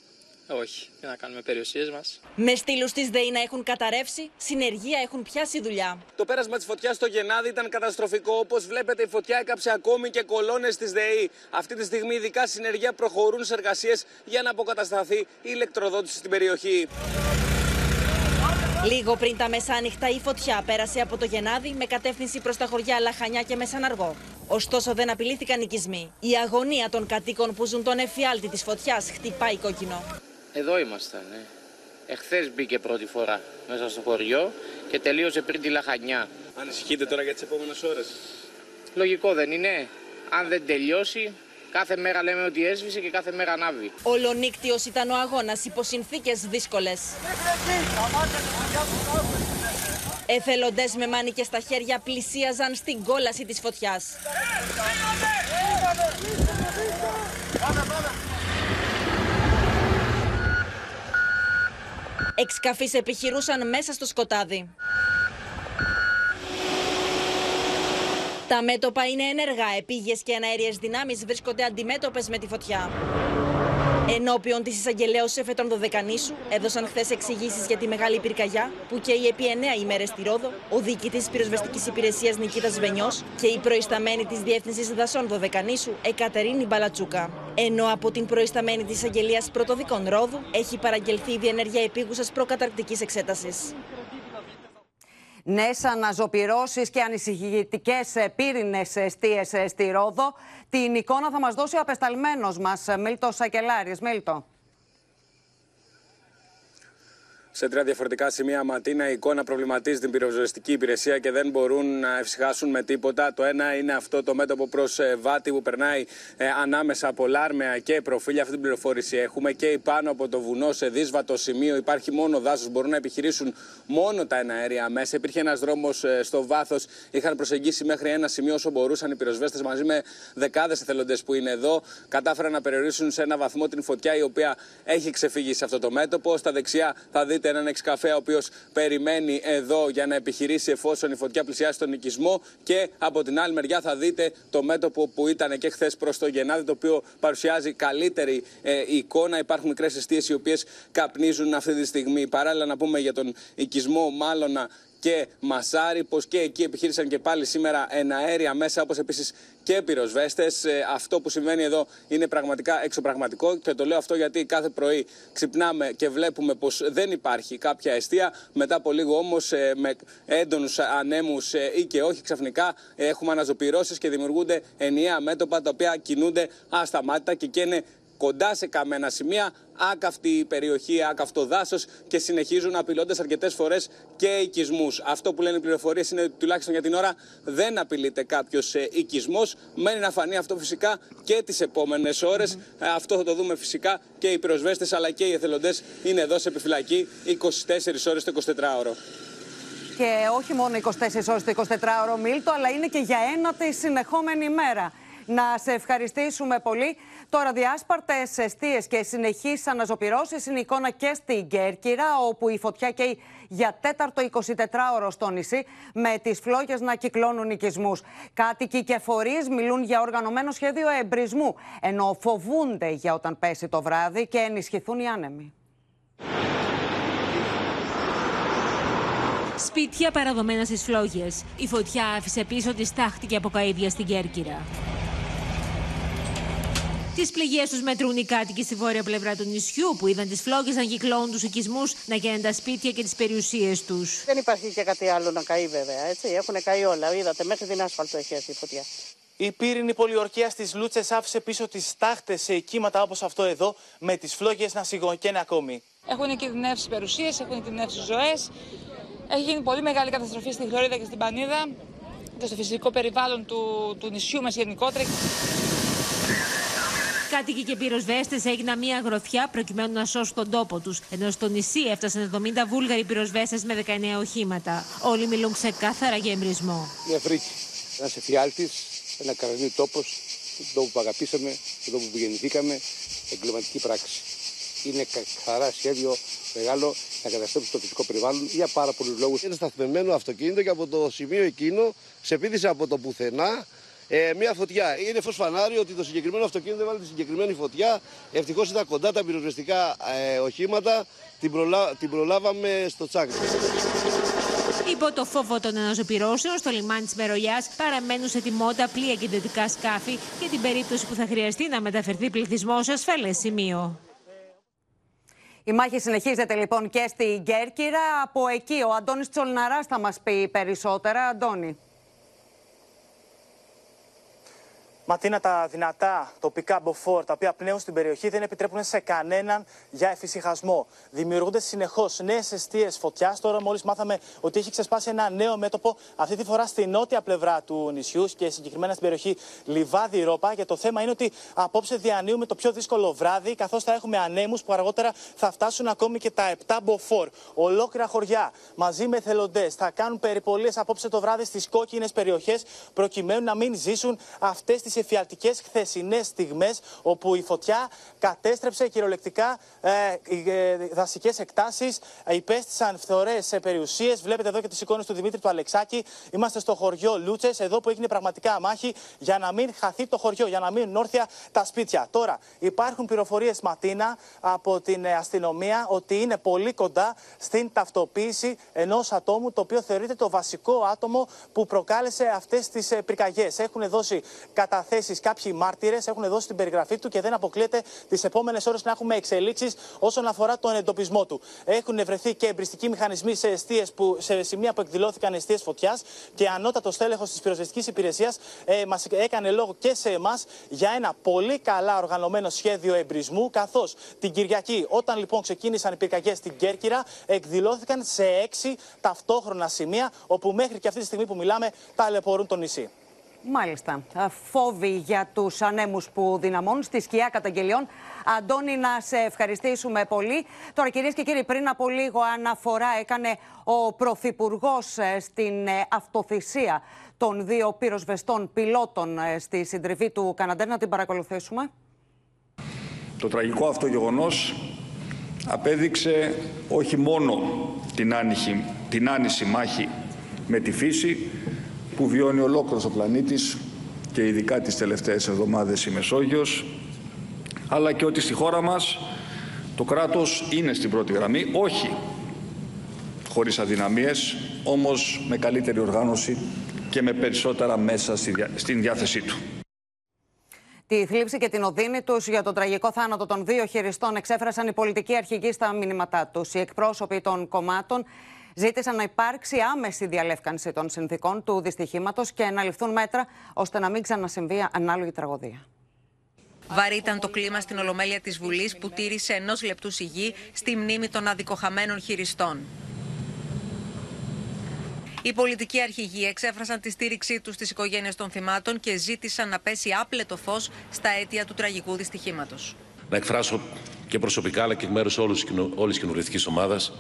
[SPEAKER 24] Όχι, για να κάνουμε περιουσίες μας.
[SPEAKER 22] Με στήλους της ΔΕΗ να έχουν καταρρεύσει, συνεργεία έχουν πιάσει δουλειά.
[SPEAKER 23] Το πέρασμα της φωτιάς στο Γενάδι ήταν καταστροφικό. Όπως βλέπετε, η φωτιά έκαψε ακόμη και κολόνες της ΔΕΗ. Αυτή τη στιγμή, ειδικά συνεργεία προχωρούν σε εργασίες για να αποκατασταθεί η ηλεκτροδότηση στην περιοχή.
[SPEAKER 22] Λίγο πριν τα μεσάνυχτα η φωτιά πέρασε από το Γενάδι με κατεύθυνση προς τα χωριά Λαχανιά και Μεσαναργό. Ωστόσο δεν απειλήθηκαν οικισμοί. Η αγωνία των κατοίκων που ζουν τον εφιάλτη της φωτιάς χτυπάει κόκκινο.
[SPEAKER 24] Εδώ ήμασταν. Ναι. Εχθέ μπήκε πρώτη φορά μέσα στο χωριό και τελείωσε πριν τη λαχανιά.
[SPEAKER 23] Ανησυχείτε τώρα για τι επόμενε ώρε.
[SPEAKER 24] Λογικό δεν είναι. Αν δεν τελειώσει, κάθε μέρα λέμε ότι έσβησε και κάθε μέρα ανάβει.
[SPEAKER 22] Ολονύκτιος ήταν ο αγώνας υπό συνθήκες δύσκολες. Εθελοντές με μάνικες στα χέρια πλησίαζαν στην κόλαση της φωτιάς. Εξκαφείς επιχειρούσαν μέσα στο σκοτάδι. Τα μέτωπα είναι ενεργά. Επίγειες και εναέριες δυνάμεις βρίσκονται αντιμέτωπες με τη φωτιά. Ενώπιον της εισαγγελέως Εφε των Δωδεκανήσου έδωσαν χθες εξηγήσεις για τη μεγάλη πυρκαγιά που καίει επί 9 ημέρες στη Ρόδο ο διοικητής πυροσβεστικής υπηρεσίας Νικήτας Βενιός και η προϊσταμένη της Διεύθυνσης Δασών Δωδεκανήσου Εκατερίνη Μπαλατσούκα. Ενώ από την προϊσταμένη της εισαγγελίας Πρωτοδικών Ρόδου έχει παραγγελθεί η διενέργεια επίγουσας προκαταρκτικής εξέτασης.
[SPEAKER 2] Νέες αναζωπυρώσει και ανησυχητικές πύρινες αιστείε στη Ρόδο. Την εικόνα θα μας δώσει ο απεσταλμένος μας, Μίλτος Σακελάρη. Μίλτο.
[SPEAKER 23] Σε τρία διαφορετικά σημεία Ματίνα η εικόνα προβληματίζει την πυροσβεστική υπηρεσία και δεν μπορούν να ευσυχάσουν με τίποτα. Το ένα είναι αυτό το μέτωπο προς βάτη που περνάει ε, ανάμεσα από λάρμεα και προφίλια. Αυτή την πληροφόρηση έχουμε. Και πάνω από το βουνό σε δύσβατο σημείο υπάρχει μόνο δάσος. Μπορούν να επιχειρήσουν μόνο τα εναέρια μέσα. Υπήρχε ένας δρόμος ε, στο βάθος. Είχαν προσεγγίσει μέχρι ένα σημείο όσο μπορούσαν οι πυροσβέστες μαζί με δεκάδες εθελοντές που είναι εδώ. Κατάφεραν να περιορίσουν σε ένα βαθμό την φωτιά η οποία έχει ξεφύγει σε αυτό το μέτωπο. Στα δεξιά θα δείτε έναν εξκαφέ ο οποίος περιμένει εδώ για να επιχειρήσει εφόσον η φωτιά πλησιάσει τον οικισμό. Και από την άλλη μεριά θα δείτε το μέτωπο που ήταν και χθες προς το Γενάδι, το οποίο παρουσιάζει καλύτερη ε, εικόνα. Υπάρχουν μικρές αιστείες οι οποίες καπνίζουν αυτή τη στιγμή. Παράλληλα, να πούμε για τον οικισμό Μάλωνα και Μασάρι, πως και εκεί επιχείρησαν και πάλι σήμερα εναέρια μέσα, όπως επίσης και πυροσβέστες. Αυτό που συμβαίνει εδώ είναι πραγματικά εξωπραγματικό και το λέω αυτό γιατί κάθε πρωί ξυπνάμε και βλέπουμε πως δεν υπάρχει κάποια αιστεία. Μετά από λίγο όμως με έντονους ανέμους ή και όχι ξαφνικά έχουμε αναζωπηρώσεις και δημιουργούνται ενιαία μέτωπα τα οποία κινούνται ασταμάτητα και καίνε κοντά σε καμένα σημεία, άκαυτη περιοχή, άκαυτο δάσος και συνεχίζουν απειλώντας αρκετές φορές και οικισμούς. Αυτό που λένε οι πληροφορίες είναι ότι τουλάχιστον για την ώρα δεν απειλείται κάποιος ε, οικισμός. Μένει να φανεί αυτό φυσικά και τις επόμενες ώρες. Ε, αυτό θα το δούμε φυσικά και οι πυροσβέστες αλλά και οι εθελοντές είναι εδώ σε επιφυλακή 24 ώρες το 24ωρο.
[SPEAKER 2] Και όχι μόνο 24 ώρες το 24ωρο Μίλτο, αλλά είναι και για ένα τη συνεχόμενη μέρα. Να σε ευχαριστήσουμε πολύ. Τώρα, διάσπαρτες αιστείες και συνεχείς αναζωπηρώσεις είναι η εικόνα και στην Κέρκυρα, όπου η φωτιά καίει για τέταρτο 24ωρο στο νησί, με τις φλόγες να κυκλώνουν οικισμούς. Κάτοικοι και φορείς μιλούν για οργανωμένο σχέδιο εμπρισμού, ενώ φοβούνται για όταν πέσει το βράδυ και ενισχυθούν οι άνεμοι.
[SPEAKER 3] Σπίτια παραδομένα στις φλόγες. Η φωτιά άφησε πίσω τη στάχτη και αποκαίδια στην Κέρκυρα. Τις πληγές τους μετρούν οι κάτοικοι στη βόρεια πλευρά του νησιού που είδαν τις φλόγες να κυκλώνουν τους οικισμούς, να γίνουν τα σπίτια και τις περιουσίες τους.
[SPEAKER 25] Δεν υπάρχει και κάτι άλλο να καεί, βέβαια. Έτσι. Έχουν καεί όλα. Είδατε, μέχρι την άσφαλτο έχει έρθει η φωτιά.
[SPEAKER 26] Η πύρινη πολιορκία στις Λούτσες άφησε πίσω τις τάχτε σε κύματα όπως αυτό εδώ, με τις φλόγες να σιγοκαίνουν ακόμη.
[SPEAKER 27] Έχουν κινδυνεύσει περιουσίες, έχουν κινδυνεύσει ζωές. Έχει γίνει πολύ μεγάλη καταστροφή στη Χλωρίδα και στην Πανίδα και στο φυσικό περιβάλλον του, του νησιού μας γενικότερα.
[SPEAKER 3] Κάτοικοι και πυροσβέστες έγιναν μία αγροθιά προκειμένου να σώσουν τον τόπο τους. Ενώ στο νησί έφτασαν 70 Βούλγαροι πυροσβέστες με 19 οχήματα. Όλοι μιλούν ξεκάθαρα για εμπρισμό.
[SPEAKER 28] Η Αφρική. Ένας εφιάλτης, ένα καρανίο τόπος, τον τόπο που αγαπήσαμε, τον τόπο που γεννηθήκαμε, εγκληματική πράξη. Είναι καθαρά σχέδιο μεγάλο να καταστρέψει το φυσικό περιβάλλον για πάρα πολλούς λόγους.
[SPEAKER 29] Είναι σταθμευμένο αυτοκίνητο και από το σημείο εκείνο σε από το πουθενά ε, μια φωτιά. Είναι φως φανάρι ότι το συγκεκριμένο αυτοκίνητο έβαλε τη συγκεκριμένη φωτιά. Ευτυχώς ήταν κοντά τα πυροσβεστικά ε, οχήματα. Την, προλα... την προλάβαμε στο τσάκ.
[SPEAKER 3] Υπό το φόβο των αναζωπηρώσεων, στο λιμάνι της Μερολιά παραμένουν σε τιμότητα πλοία και ιδιωτικά σκάφη για την περίπτωση που θα χρειαστεί να μεταφερθεί πληθυσμός σε ασφαλές σημείο.
[SPEAKER 2] Η μάχη συνεχίζεται λοιπόν και στη Γκέρκυρα. Από εκεί ο Αντώνης Τσολναράς θα μας πει περισσότερα. Αντώνη.
[SPEAKER 26] Ματίνα, τα δυνατά τοπικά μποφόρ τα οποία πνέουν στην περιοχή δεν επιτρέπουν σε κανέναν για εφησυχασμό. Δημιουργούνται συνεχώς νέες αιστείες φωτιάς. Τώρα, μόλις μάθαμε ότι έχει ξεσπάσει ένα νέο μέτωπο, αυτή τη φορά στη νότια πλευρά του νησιού και συγκεκριμένα στην περιοχή Λιβάδι Ρόπα. Και το θέμα είναι ότι απόψε διανύουμε το πιο δύσκολο βράδυ, καθώς θα έχουμε ανέμους που αργότερα θα φτάσουν ακόμη και τα 7 μποφόρ. Ολόκληρα χωριά μαζί με εθελοντές θα κάνουν περιπολίες απόψε το βράδυ στις κόκκινες περιοχές, προκειμένου να μην ζήσουν αυτές τις εφιαλτικέ χθεσινές στιγμές, όπου η φωτιά κατέστρεψε κυριολεκτικά ε, ε, δασικές εκτάσεις, υπέστησαν φθορές σε περιουσίες. Βλέπετε εδώ και τις εικόνες του Δημήτρη του Αλεξάκη. Είμαστε στο χωριό Λούτσες, εδώ που έγινε πραγματικά μάχη για να μην χαθεί το χωριό, για να μείνουν όρθια τα σπίτια. Τώρα, υπάρχουν πληροφορίες Ματίνα από την αστυνομία ότι είναι πολύ κοντά στην ταυτοποίηση ενός ατόμου, το οποίο θεωρείται το βασικό άτομο που προκάλεσε αυτές τις ε, πυρκαγιές. Έχουν δώσει καταθέσει θέσεις κάποιοι μάρτυρες, έχουν δώσει την περιγραφή του και δεν αποκλείεται τις επόμενες ώρες να έχουμε εξελίξεις όσον αφορά τον εντοπισμό του. Έχουν βρεθεί και εμπριστικοί μηχανισμοί σε, αιστείες που, σε σημεία που εκδηλώθηκαν αιστείες φωτιάς και ανώτατος τέλεχο της πυροσβεστικής υπηρεσίας ε, μας έκανε λόγο και σε εμάς για ένα πολύ καλά οργανωμένο σχέδιο εμπρισμού. Καθώς την Κυριακή, όταν λοιπόν ξεκίνησαν οι πυρκαγιές στην Κέρκυρα, εκδηλώθηκαν σε έξι ταυτόχρονα σημεία, όπου μέχρι και αυτή τη στιγμή που μιλάμε ταλαιπωρούν το νησί.
[SPEAKER 2] Μάλιστα. Φόβοι για τους ανέμους που δυναμώνουν στη σκιά καταγγελιών. Αντώνη, να σε ευχαριστήσουμε πολύ. Τώρα, κυρίες και κύριοι, πριν από λίγο αναφορά έκανε ο Πρωθυπουργός ε, στην ε, αυτοθυσία των δύο πυροσβεστών πιλότων ε, στη συντριβή του Καναντέρ. Να την παρακολουθήσουμε.
[SPEAKER 30] Το τραγικό αυτό γεγονός απέδειξε όχι μόνο την, άνυχη, την άνηση μάχη με τη φύση, που βιώνει ολόκληρος ο πλανήτης και ειδικά τις τελευταίες εβδομάδες η Μεσόγειος, αλλά και ότι στη χώρα μας το κράτος είναι στην πρώτη γραμμή, όχι χωρίς αδυναμίες, όμως με καλύτερη οργάνωση και με περισσότερα μέσα στην διάθεσή του.
[SPEAKER 2] Τη θλίψη και την οδύνη τους για τον τραγικό θάνατο των δύο χειριστών εξέφρασαν οι πολιτικοί αρχηγοί στα μηνύματά τους. Οι εκπρόσωποι των κομμάτων ζήτησαν να υπάρξει άμεση διαλεύκανση των συνθήκων του δυστυχήματος και να ληφθούν μέτρα ώστε να μην ξανασυμβεί ανάλογη τραγωδία.
[SPEAKER 31] Βαρύ ήταν το κλίμα στην Ολομέλεια της Βουλής που τήρησε ενός λεπτού σιγή στη μνήμη των αδικοχαμένων χειριστών. Οι πολιτικοί αρχηγοί εξέφρασαν τη στήριξή τους στις οικογένειες των θυμάτων και ζήτησαν να πέσει άπλετο φως στα αίτια του τραγικού δυστυχήματος.
[SPEAKER 32] Να εκφράσω και προσωπικά αλλά και εκ μέρους όλης της κοινοβουλευτικής ομάδας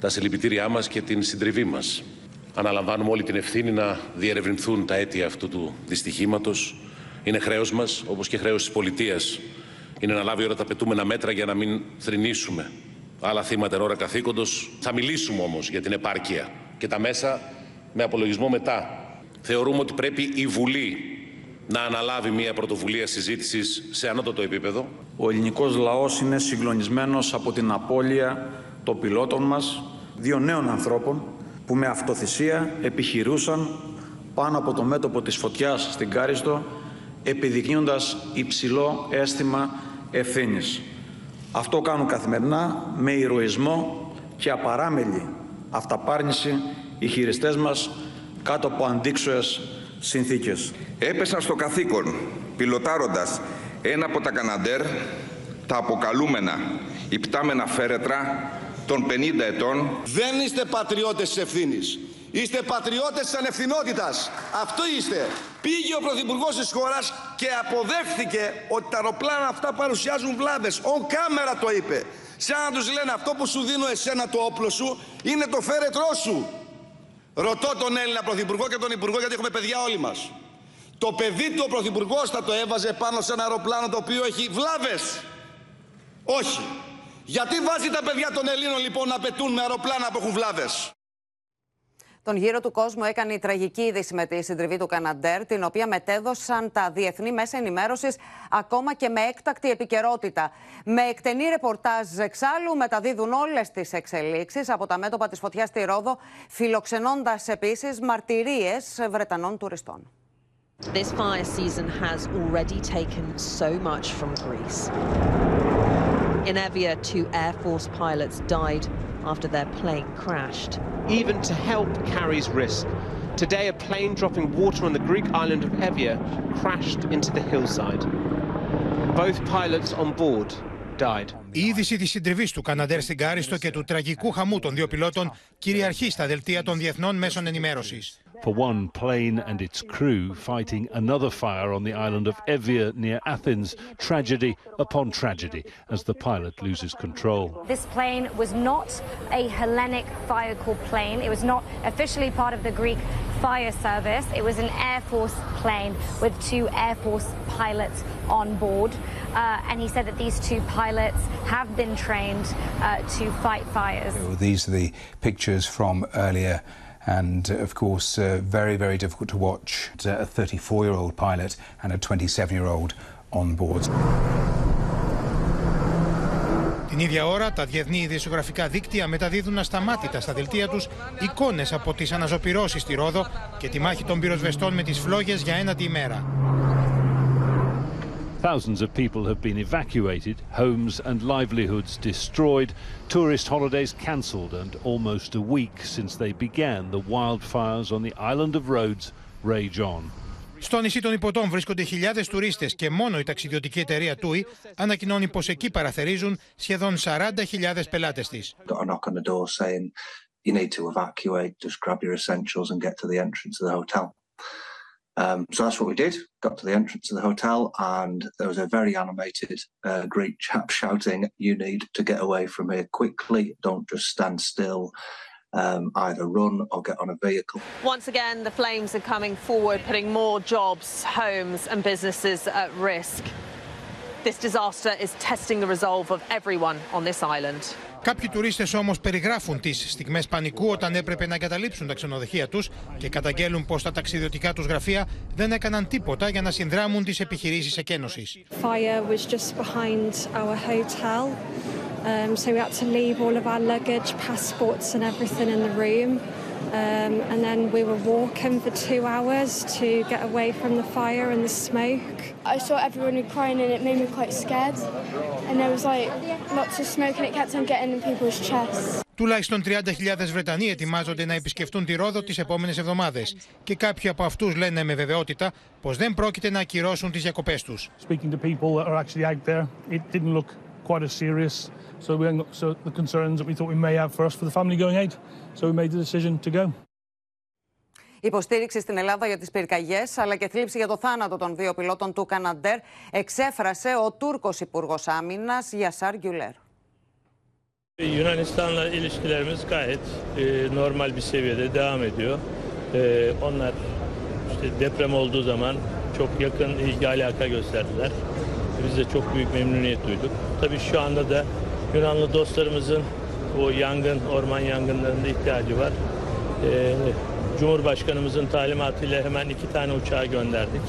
[SPEAKER 32] τα συλληπιτήριά μας και την συντριβή μας. Αναλαμβάνουμε όλη την ευθύνη να διερευνηθούν τα αίτια αυτού του δυστυχήματος. Είναι χρέος μας, όπως και χρέος της πολιτείας, είναι να λάβει ώρα τα πετούμενα μέτρα για να μην θρυνήσουμε άλλα θύματα εν ώρα καθήκοντος. Θα μιλήσουμε όμως για την επάρκεια και τα μέσα με απολογισμό μετά. Θεωρούμε ότι πρέπει η Βουλή να αναλάβει μια πρωτοβουλία συζήτησης σε ανώτατο επίπεδο.
[SPEAKER 33] Ο ελληνικός λαός είναι συγκλονισμένος από την απώλεια των πιλότων μας, δύο νέων ανθρώπων που με αυτοθυσία επιχειρούσαν πάνω από το μέτωπο της φωτιάς στην Κάριστο, επιδεικνύοντας υψηλό αίσθημα ευθύνης. Αυτό κάνουν καθημερινά με ηρωισμό και απαράμελη αυταπάρνηση οι χειριστές μας κάτω από αντίξωες συνθήκες.
[SPEAKER 34] Έπεσαν στο καθήκον, πιλωτάροντας ένα από τα Καναντέρ, τα αποκαλούμενα υπτάμενα φέρετρα των 50 ετών.
[SPEAKER 29] Δεν είστε πατριώτες της ευθύνης. Είστε πατριώτες της ανευθυνότητας. Αυτό είστε. Πήγε ο Πρωθυπουργός της χώρας και αποδέχθηκε ότι τα αεροπλάνα αυτά παρουσιάζουν βλάβες. Ο κάμερα το είπε. Σαν να τους λένε αυτό που σου δίνω εσένα το όπλο σου είναι το φέρετρό σου. Ρωτώ τον Έλληνα Πρωθυπουργό και τον Υπουργό, γιατί έχουμε παιδιά όλοι μας. Το παιδί του ο Πρωθυπουργός θα το έβαζε πάνω σε ένα αεροπλάνο το οποίο έχει βλάβες. Όχι. Γιατί βάζει τα παιδιά των Ελλήνων λοιπόν να πετούν με αεροπλάνα που έχουν βλάβες;
[SPEAKER 2] Τον γύρο του κόσμου έκανε η τραγική είδηση με τη συντριβή του Καναντέρ, την οποία μετέδωσαν τα διεθνή μέσα ενημέρωσης ακόμα και με έκτακτη επικαιρότητα. Με εκτενή ρεπορτάζ εξάλλου μεταδίδουν όλες τις εξελίξεις από τα μέτωπα της φωτιάς στη Ρόδο, φιλοξενώντας επίσης μαρτυρίες Βρετανών τουριστών.
[SPEAKER 35] This fire season has already taken so much from Greece. In Evia, two Air Force pilots died after their plane crashed.
[SPEAKER 10] Even to help carries risk. Today, a plane dropping water on the Greek island of Evia crashed into the hillside. Both pilots on board died. Η είδηση τη συντριβή του Καναντέρ στην Κάριστο και του τραγικού χαμού των δύο πιλότων κυριαρχεί στα δελτία των διεθνών μέσων ενημέρωση.
[SPEAKER 36] for one plane and its crew fighting another fire on the island of Evia near Athens. Tragedy upon tragedy as the pilot loses control.
[SPEAKER 37] This plane was not a Hellenic Fire Corps plane. It was not officially part of the Greek fire service. It was an Air Force plane with two Air Force pilots on board. Uh, and he said that these two pilots have been trained uh, to fight fires.
[SPEAKER 38] These are the pictures from earlier and of course uh, very, very difficult to watch. A 34-year-old pilot and a 27-year-old on board.
[SPEAKER 10] Την ίδια ώρα, τα διεθνή ειδησιογραφικά δίκτυα μεταδίδουν ασταμάτητα στα δελτία τους εικόνες από τις αναζωπυρώσεις στη Ρόδο και τη μάχη των πυροσβεστών με τις φλόγες για ένατη ημέρα.
[SPEAKER 36] Thousands of people have been evacuated, homes and livelihoods destroyed, tourist holidays cancelled, and almost a week since they began, the wildfires on the island of Rhodes rage on.
[SPEAKER 10] Στο νησί των Υποτών βρίσκονται χιλιάδε τουρίστε και μόνο η ταξιδιωτική εταιρεία TUI ανακοινώνει πω εκεί παραθερίζουν σχεδόν 40.000 πελάτε τη.
[SPEAKER 39] You need to evacuate, just grab your essentials and get to the entrance of the hotel. Um, so that's what we did. Got to the entrance of the hotel, and there was a very animated uh, Greek chap shouting, "You need to get away from here quickly! Don't just stand still." Um, either run or get on a vehicle.
[SPEAKER 35] Once again, the flames are coming forward, putting more jobs, homes, and businesses at risk. This disaster is testing the resolve of everyone on this island.
[SPEAKER 10] Κάποιοι τουρίστες όμως περιγράφουν τις στιγμές πανικού όταν έπρεπε να εγκαταλείψουν τα ξενοδοχεία τους και καταγγέλουν πως τα ταξιδιωτικά τους γραφεία δεν έκαναν τίποτα για να συνδράμουν τις επιχειρήσεις εκένωσης.
[SPEAKER 40] Fire was just behind our hotel. Um, so we had to leave all of our luggage, passports and everything in the room.
[SPEAKER 41] Um, and then we were walking for two hours to get away from the fire and the smoke.
[SPEAKER 42] I saw everyone crying and it made me quite scared. And there was like lots of smoke and it kept on getting in people's chests.
[SPEAKER 43] Τουλάχιστον 30.000 Βρετανοί ετοιμάζονται να επισκεφτούν τη Ρόδο τις επόμενες εβδομάδες και κάποιοι από αυτούς λένε με βεβαιότητα πως δεν πρόκειται να ακυρώσουν τις διακοπές τους.
[SPEAKER 44] Speaking to people that are actually out there, it didn't look quite as serious. So, we, so the concerns that we thought we may have for us for the family going out. So we made the decision to go.
[SPEAKER 2] Υποστήριξη στην Ελλάδα για τις πυρκαγιές αλλά και θλίψη για το θάνατο των δύο πιλότων του Καναντέρ εξέφρασε ο Τούρκος Υπουργός Άμυνας Γιασάρ Γκιουλέρ.
[SPEAKER 45] Yunanistan'la ilişkilerimiz gayet e, normal bir seviyede devam ediyor. E, onlar işte deprem olduğu zaman çok yakın ilgi alaka gösterdiler. Biz de çok büyük memnuniyet duyduk. Tabii şu anda da Yunanlı dostlarımızın bu yangın, orman yangınlarında ihtiyacı var. E, Cumhurbaşkanımızın talimatıyla hemen iki tane uçağı gönderdik.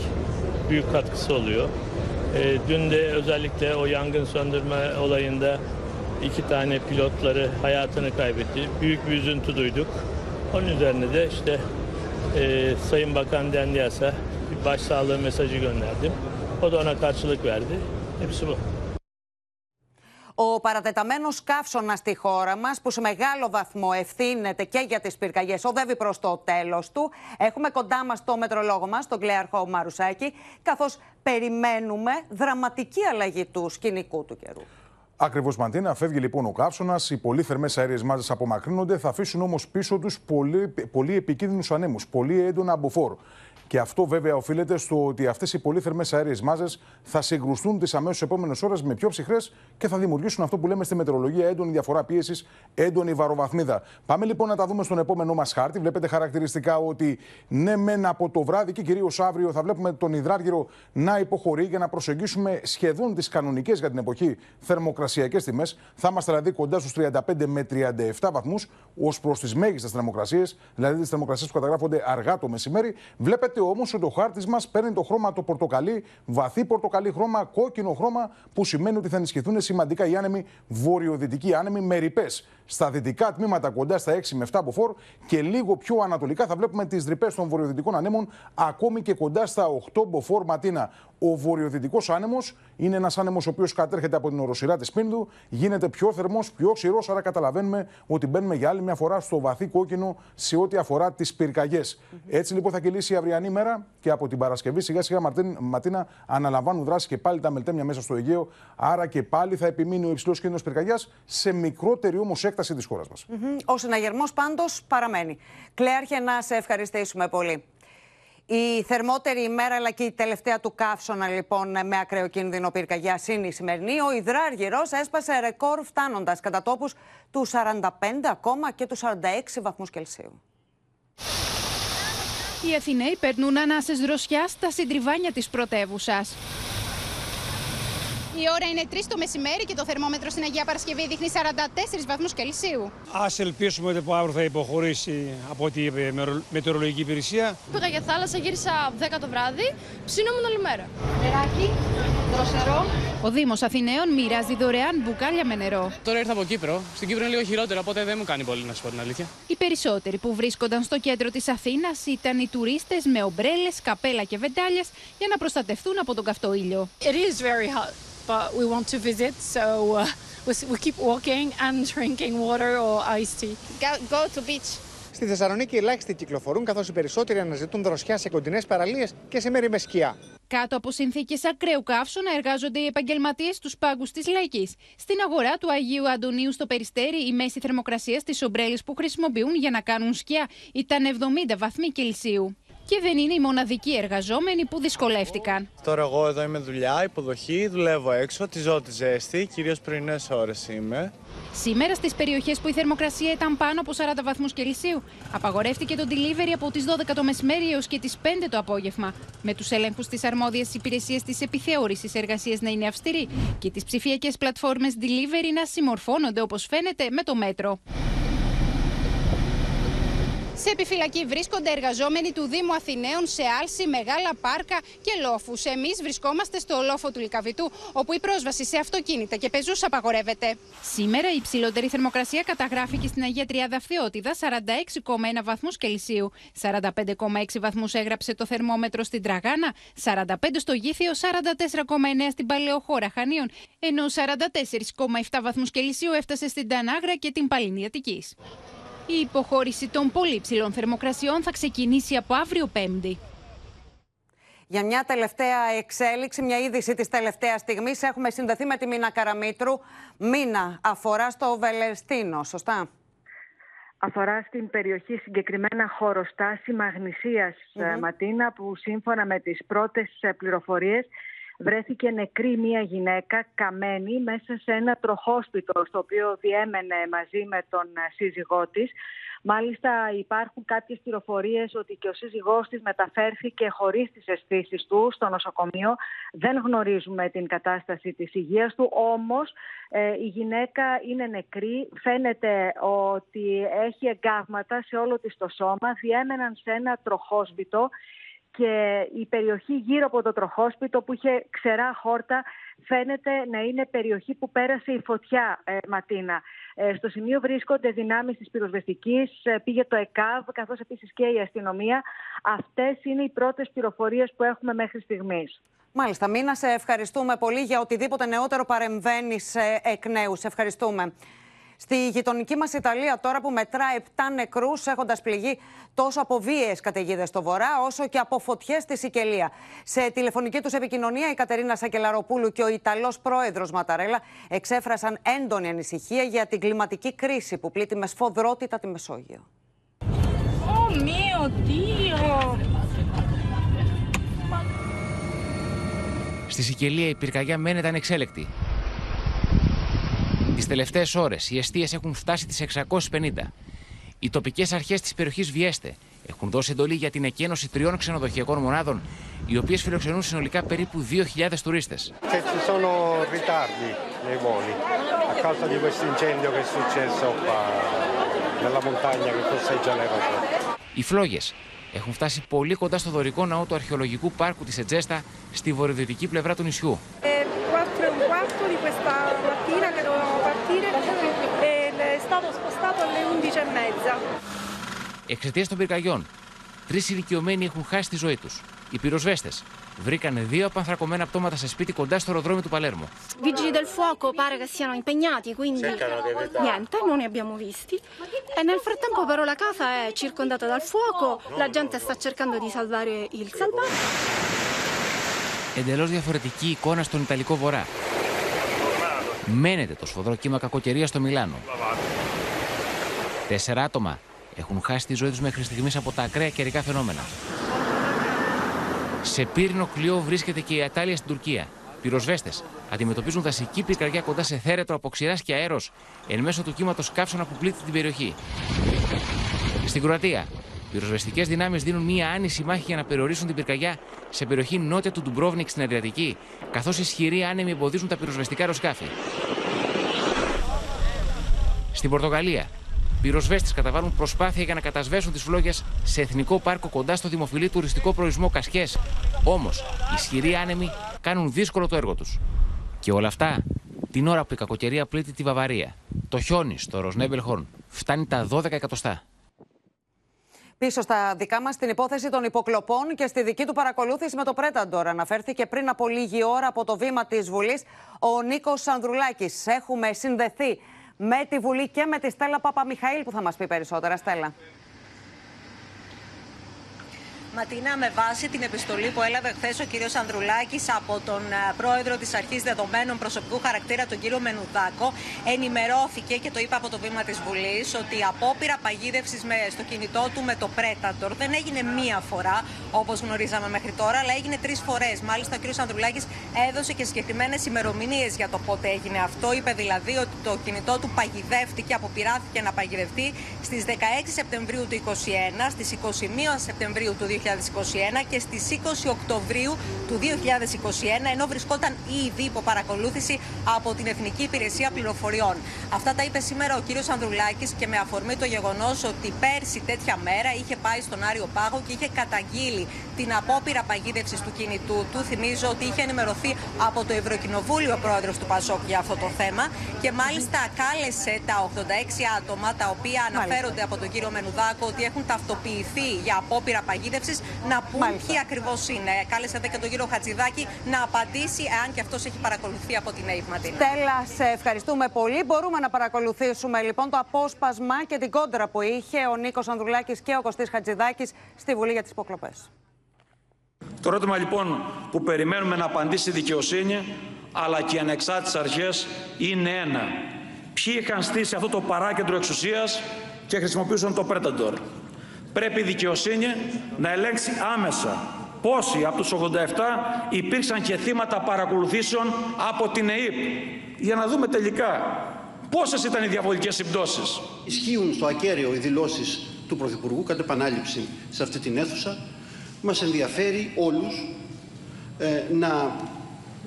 [SPEAKER 45] Büyük katkısı oluyor. E, dün de özellikle o yangın söndürme olayında iki tane pilotları hayatını kaybetti. Büyük bir üzüntü duyduk. Onun üzerine de işte e, Sayın Bakan Dendias'a bir başsağlığı mesajı gönderdim. O da ona karşılık verdi. Hepsi bu.
[SPEAKER 2] Ο παρατεταμένος καύσωνας στη χώρα μας, που σε μεγάλο βαθμό ευθύνεται και για τις πυρκαγιές, οδεύει προς το τέλος του. Έχουμε κοντά μας το μετρολόγο μας, τον Κλέαρχο Μαρουσάκη, καθώς περιμένουμε δραματική αλλαγή του σκηνικού του καιρού.
[SPEAKER 33] Ακριβώς, Μαντίνα. Φεύγει λοιπόν ο καύσωνας. Οι πολύ θερμές αέριες μάζες απομακρύνονται. Θα αφήσουν όμως πίσω τους πολύ, πολύ επικίνδυνους ανέμους, πολύ έντονα αμποφόρ. Και αυτό βέβαια οφείλεται στο ότι αυτές οι πολύ θερμές αέριες μάζες θα συγκρουστούν τις αμέσως επόμενες ώρες με πιο ψυχρές και θα δημιουργήσουν αυτό που λέμε στη μετεωρολογία έντονη διαφορά πίεσης, έντονη βαροβαθμίδα. Πάμε λοιπόν να τα δούμε στον επόμενό μας χάρτη. Βλέπετε χαρακτηριστικά ότι ναι, μεν από το βράδυ και κυρίως αύριο θα βλέπουμε τον υδράργυρο να υποχωρεί για να προσεγγίσουμε σχεδόν τις κανονικές για την εποχή θερμοκρασιακές τιμές. Θα είμαστε δηλαδή κοντά στους 35 με 37 βαθμούς ως προς τις μέγιστες θερμοκρασίες, δηλαδή τις θερμοκρασίες που καταγράφονται αργά το μεσημέρι. Βλέπετε όμως ότι ο χάρτη μας παίρνει το χρώμα το πορτοκαλί, βαθύ πορτοκαλί χρώμα, κόκκινο χρώμα, που σημαίνει ότι θα ενισχυθούν σημαντικά οι άνεμοι βορειοδυτικοί άνεμοι με ρηπές. Στα δυτικά τμήματα κοντά στα 6 με 7 μποφόρ και λίγο πιο ανατολικά θα βλέπουμε τις ρηπές των βορειοδυτικών ανέμων ακόμη και κοντά στα 8 μποφόρ ματίνα. Ο βορειοδυτικός άνεμος είναι ένας άνεμος ο οποίος κατέρχεται από την οροσυρά της Πίνδου, γίνεται πιο θερμός, πιο ξηρός, άρα καταλαβαίνουμε ότι μπαίνουμε για άλλη μια φορά στο βαθύ κόκκινο σε ό,τι αφορά τις πυρκαγιές. Έτσι λοιπόν θα κυλήσει η αυριανή μέρα και από την Παρασκευή σιγά σιγά Ματίνα αναλαμβάνουν δράση και πάλι τα μελτέμια μέσα στο Αιγαίο. Άρα και πάλι θα επιμείνει ο υψηλός κίνδυνος πυρκαγιάς σε μικρότερη όμως έκταση της χώρας μας.
[SPEAKER 2] Mm -hmm. Ο συναγερμός πάντως παραμένει. Κλέαρχε, να σε ευχαριστήσουμε πολύ. Η θερμότερη ημέρα αλλά και η τελευταία του καύσωνα λοιπόν με ακραίο κίνδυνο πυρκαγιά είναι η σημερινή. Ο υδράργυρος έσπασε ρεκόρ φτάνοντας κατά τόπους του 45 ακόμα και του 46 βαθμούς Κελσίου.
[SPEAKER 46] Οι Αθηναίοι περνούν ανάσες δροσιάς στα συντριβάνια της πρωτεύουσας.
[SPEAKER 47] Η ώρα είναι 3 το μεσημέρι και το θερμόμετρο στην Αγία Παρασκευή δείχνει 44 βαθμούς Κελσίου.
[SPEAKER 48] Α ελπίσουμε ότι από αύριο θα υποχωρήσει από ό,τι είπε μετεωρολογική υπηρεσία.
[SPEAKER 47] Πήγα για θάλασσα, γύρισα 10 το βράδυ, ψήνομουν όλη μέρα. Νεράκι, δροσερό.
[SPEAKER 46] Ο Δήμος Αθηναίων μοιράζει δωρεάν μπουκάλια με νερό.
[SPEAKER 49] Τώρα ήρθα από Κύπρο. Στην Κύπρο είναι λίγο χειρότερο, οπότε δεν μου κάνει πολύ να σου πω την αλήθεια.
[SPEAKER 46] Οι περισσότεροι που βρίσκονταν στο κέντρο της Αθήνας ήταν οι τουρίστες με ομπρέλες, καπέλα και βεντάλια για να προστατευτούν από τον καυτό ήλιο.
[SPEAKER 47] It is very hot. But we want to visit, so uh, we, we keep walking and drinking water or iced tea. Go, go to beach.
[SPEAKER 50] Στη Θεσσαλονίκη ελάχιστοι κυκλοφορούν, καθώς οι περισσότεροι αναζητούν δροσιά σε κοντινές παραλίες και σε μέρη με σκιά.
[SPEAKER 46] Κάτω από συνθήκες ακραίου καύσωνα εργάζονται οι επαγγελματίες του πάγκους της Λαϊκή. Στην αγορά του Αγίου Αντωνίου στο Περιστέρι, η μέση θερμοκρασίας στι ομπρέλε που χρησιμοποιούν για να κάνουν σκιά ήταν 70 βαθμοί Κελσίου. Και δεν είναι οι μοναδικοί εργαζόμενοι που δυσκολεύτηκαν.
[SPEAKER 51] Τώρα εγώ εδώ είμαι δουλειά, υποδοχή, δουλεύω έξω, τη ζω τη ζέστη, κυρίως πρωινές ώρες είμαι.
[SPEAKER 46] Σήμερα στις περιοχές που η θερμοκρασία ήταν πάνω από 40 βαθμούς Κελσίου, απαγορεύτηκε το delivery από τις 12 το μεσημέρι έως και τις 5 το απόγευμα. Με τους έλεγχου στι αρμόδιε υπηρεσίε της επιθεώρησης εργασίας να είναι αυστηροί και τις ψηφιακές πλατφόρμες delivery να συμμορφώνονται όπως φαίνεται με το μέτρο. Σε επιφυλακή βρίσκονται εργαζόμενοι του Δήμου Αθηναίων σε άλση, μεγάλα πάρκα και λόφους. Εμείς βρισκόμαστε στο λόφο του Λικαβητού, όπου η πρόσβαση σε αυτοκίνητα και πεζούς απαγορεύεται. Σήμερα η υψηλότερη θερμοκρασία καταγράφηκε στην Αγία Τριάδα Φθιώτιδα 46,1 βαθμούς Κελσίου. 45,6 βαθμούς έγραψε το θερμόμετρο στην Τραγάνα, 45 στο Γήθιο, 44,9 στην Παλαιοχώρα Χανίων, ενώ 44,7 βαθμούς Κελσίου έφτασε στην Τανάγρα και την Παλίνη Αττικής. Η υποχώρηση των πολύ ψηλών θερμοκρασιών θα ξεκινήσει από αύριο Πέμπτη.
[SPEAKER 2] Για μια τελευταία εξέλιξη, μια είδηση της τελευταίας στιγμής, έχουμε συνδεθεί με τη Μίνα Καραμήτρου. Μίνα, αφορά στο Βελεστίνο, σωστά;
[SPEAKER 52] Αφορά στην περιοχή συγκεκριμένα χωροστάση Μαγνησίας, Ματίνα, που σύμφωνα με τις πρώτες ε, πληροφορίες βρέθηκε νεκρή μία γυναίκα καμένη μέσα σε ένα τροχόσπιτο στο οποίο διέμενε μαζί με τον ε, σύζυγό της. Μάλιστα υπάρχουν κάποιες πληροφορίες ότι και ο σύζυγός της μεταφέρθηκε χωρίς τις αισθήσεις του στο νοσοκομείο. Δεν γνωρίζουμε την κατάσταση της υγείας του, όμως ε, η γυναίκα είναι νεκρή. Φαίνεται ότι έχει εγκάβματα σε όλο της το σώμα. Διέμεναν σε ένα τροχόσπιτο και η περιοχή γύρω από το τροχόσπιτο που είχε ξερά χόρτα φαίνεται να είναι περιοχή που πέρασε η φωτιά ε, Ματίνα. Ε, στο σημείο βρίσκονται δυνάμεις της πυροσβεστικής, ε, πήγε το ΕΚΑΒ καθώς επίσης και η αστυνομία. Αυτές είναι οι πρώτες πληροφορίες που έχουμε μέχρι στιγμής.
[SPEAKER 2] Μάλιστα, Μίνα, σε ευχαριστούμε πολύ για οτιδήποτε νεότερο παρεμβαίνει εκ νέου. Σε ευχαριστούμε. Στη γειτονική μας Ιταλία, τώρα που μετρά 7 νεκρούς, έχοντας πληγεί τόσο από βίαιες καταιγίδες στο βορρά, όσο και από φωτιές στη Σικελία. Σε τηλεφωνική τους επικοινωνία, η Κατερίνα Σακελαροπούλου και ο Ιταλός πρόεδρος Ματαρέλα εξέφρασαν έντονη ανησυχία για την κλιματική κρίση που πλήττει με σφοδρότητα τη Μεσόγειο.
[SPEAKER 53] Oh mio Dio!
[SPEAKER 54] Στη Σικελία η πυρκαγιά μένεται ανεξέλεκτη. Τις τελευταίες ώρες οι αιστείες έχουν φτάσει τις 650. Οι τοπικές αρχές της περιοχής Βιέστε έχουν δώσει εντολή για την εκένωση τριών ξενοδοχειακών μονάδων, οι οποίες φιλοξενούν συνολικά περίπου 2.000 τουρίστες. Οι φλόγες έχουν φτάσει πολύ κοντά στο δωρικό ναό του αρχαιολογικού πάρκου της Ετζέστα στη βορειοδυτική πλευρά του νησιού. Εξαιτίας των πυρκαγιών, τρεις ηλικιωμένοι έχουν χάσει τη ζωή τους. Οι πυροσβέστες βρήκαν δύο απανθρακωμένα πτώματα σε σπίτι κοντά στο αεροδρόμιο του Παλέρμο.
[SPEAKER 55] Vigili del fuoco pare che siano impegnati, quindi niente, non ne abbiamo visti. E nel frattempo però la casa è circondata dal fuoco, la gente sta cercando di salvare il salvato.
[SPEAKER 54] Εντελώ διαφορετική εικόνα στον Ιταλικό Βορρά. Μένεται το σφοδρό κύμα κακοκαιρία στο Μιλάνο. Τέσσερα άτομα έχουν χάσει τη ζωή τους μέχρι στιγμής από τα ακραία καιρικά φαινόμενα. Σε πύρινο κλειό βρίσκεται και η Ατάλια στην Τουρκία. Πυροσβέστες αντιμετωπίζουν δασική πυρκαγιά κοντά σε θέρετρο από ξηράς και αέρος εν μέσω του κύματος καύσωνα που πλήττει την περιοχή. Στην Κροατία, πυροσβεστικές δυνάμεις δίνουν μία άνηση μάχη για να περιορίσουν την πυρκαγιά σε περιοχή νότια του Ντουμπρόβνικ στην Αδριατική, καθώς ισχυροί άνεμοι εμποδίζουν τα πυροσβεστικά αεροσκάφη. Στην Πορτογαλία, πυροσβέστες καταβάλουν προσπάθεια για να κατασβέσουν τις φλόγες σε εθνικό πάρκο κοντά στο δημοφιλή τουριστικό προορισμό Κασιέ. Όμως, ισχυροί άνεμοι κάνουν δύσκολο το έργο τους. Και όλα αυτά την ώρα που η κακοκαιρία πλήττει τη Βαβαρία. Το χιόνι στο Ροσνέμπελχορν φτάνει τα 12 εκατοστά.
[SPEAKER 2] Πίσω στα δικά μας την υπόθεση των υποκλοπών και στη δική του παρακολούθηση με το Πρέταντορ. Αναφέρθηκε πριν από λίγη ώρα από το βήμα της Βουλής ο Νίκος Ανδρουλάκης. Έχουμε συνδεθεί με τη Βουλή και με τη Στέλλα Παπαμιχαήλ που θα μας πει περισσότερα. Στέλλα.
[SPEAKER 56] Ματίνα, με βάση την επιστολή που έλαβε χθες ο κ. Ανδρουλάκης από τον ε, πρόεδρο της Αρχής Δεδομένων Προσωπικού Χαρακτήρα, τον κ. Μενουτάκο, ενημερώθηκε και το είπα από το βήμα της Βουλής ότι η απόπειρα παγίδευσης στο κινητό του με το Predator δεν έγινε μία φορά όπως γνωρίζαμε μέχρι τώρα, αλλά έγινε τρεις φορές. Μάλιστα, ο κ. Ανδρουλάκης έδωσε και συγκεκριμένες ημερομηνίες για το πότε έγινε αυτό. Είπε δηλαδή ότι το κινητό του παγιδεύτηκε, αποπειράθηκε να παγιδευτεί στις 16 Σεπτεμβρίου του 2021, στις 21 Σεπτεμβρίου του 2022
[SPEAKER 57] 2021 και στις 20 Οκτωβρίου του 2021, ενώ βρισκόταν ήδη υπό παρακολούθηση από την Εθνική Υπηρεσία Πληροφοριών. Αυτά τα είπε σήμερα ο κύριος Ανδρουλάκης και με αφορμή το γεγονός ότι πέρσι τέτοια μέρα είχε πάει στον Άριο Πάγο και είχε καταγγείλει την απόπειρα παγίδευσης του κινητού του. Θυμίζω ότι είχε ενημερωθεί από το Ευρωκοινοβούλιο ο πρόεδρος του Πασόκ για αυτό το θέμα και μάλιστα κάλεσε τα 86 άτομα τα οποία αναφέρονται από τον κύριο Μενουδάκο ότι έχουν ταυτοποιηθεί για απόπειρα παγίδευσης να πούν Μάλιστα. ποιοι ακριβώς είναι. Κάλεσε δε και τον κύριο Χατζηδάκη να απαντήσει εάν και αυτός έχει παρακολουθεί από την ΑΕΠ Ματίνα.
[SPEAKER 2] Στέλλα, σε ευχαριστούμε πολύ. Μπορούμε να παρακολουθήσουμε λοιπόν το απόσπασμα και την κόντρα που είχε ο Νίκος Ανδρουλάκης και ο Κωστής Χατζηδάκης στη Βουλή για τις υποκλοπές.
[SPEAKER 52] Το ερώτημα λοιπόν που περιμένουμε να απαντήσει η δικαιοσύνη αλλά και οι ανεξάρτητες αρχές είναι ένα. Ποιοι είχαν στήσει αυτό το παράκεντρο εξουσίας και χρησιμοποιούσαν το Predator; Πρέπει η δικαιοσύνη να ελέγξει άμεσα πόσοι από τους 87 υπήρξαν και θύματα παρακολουθήσεων από την ΕΕΠ για να δούμε τελικά πόσες ήταν οι διαβολικές συμπτώσεις.
[SPEAKER 33] Ισχύουν στο ακέραιο οι δηλώσεις του Πρωθυπουργού κατά επανάληψη σε αυτή την αίθουσα μας ενδιαφέρει όλους ε, να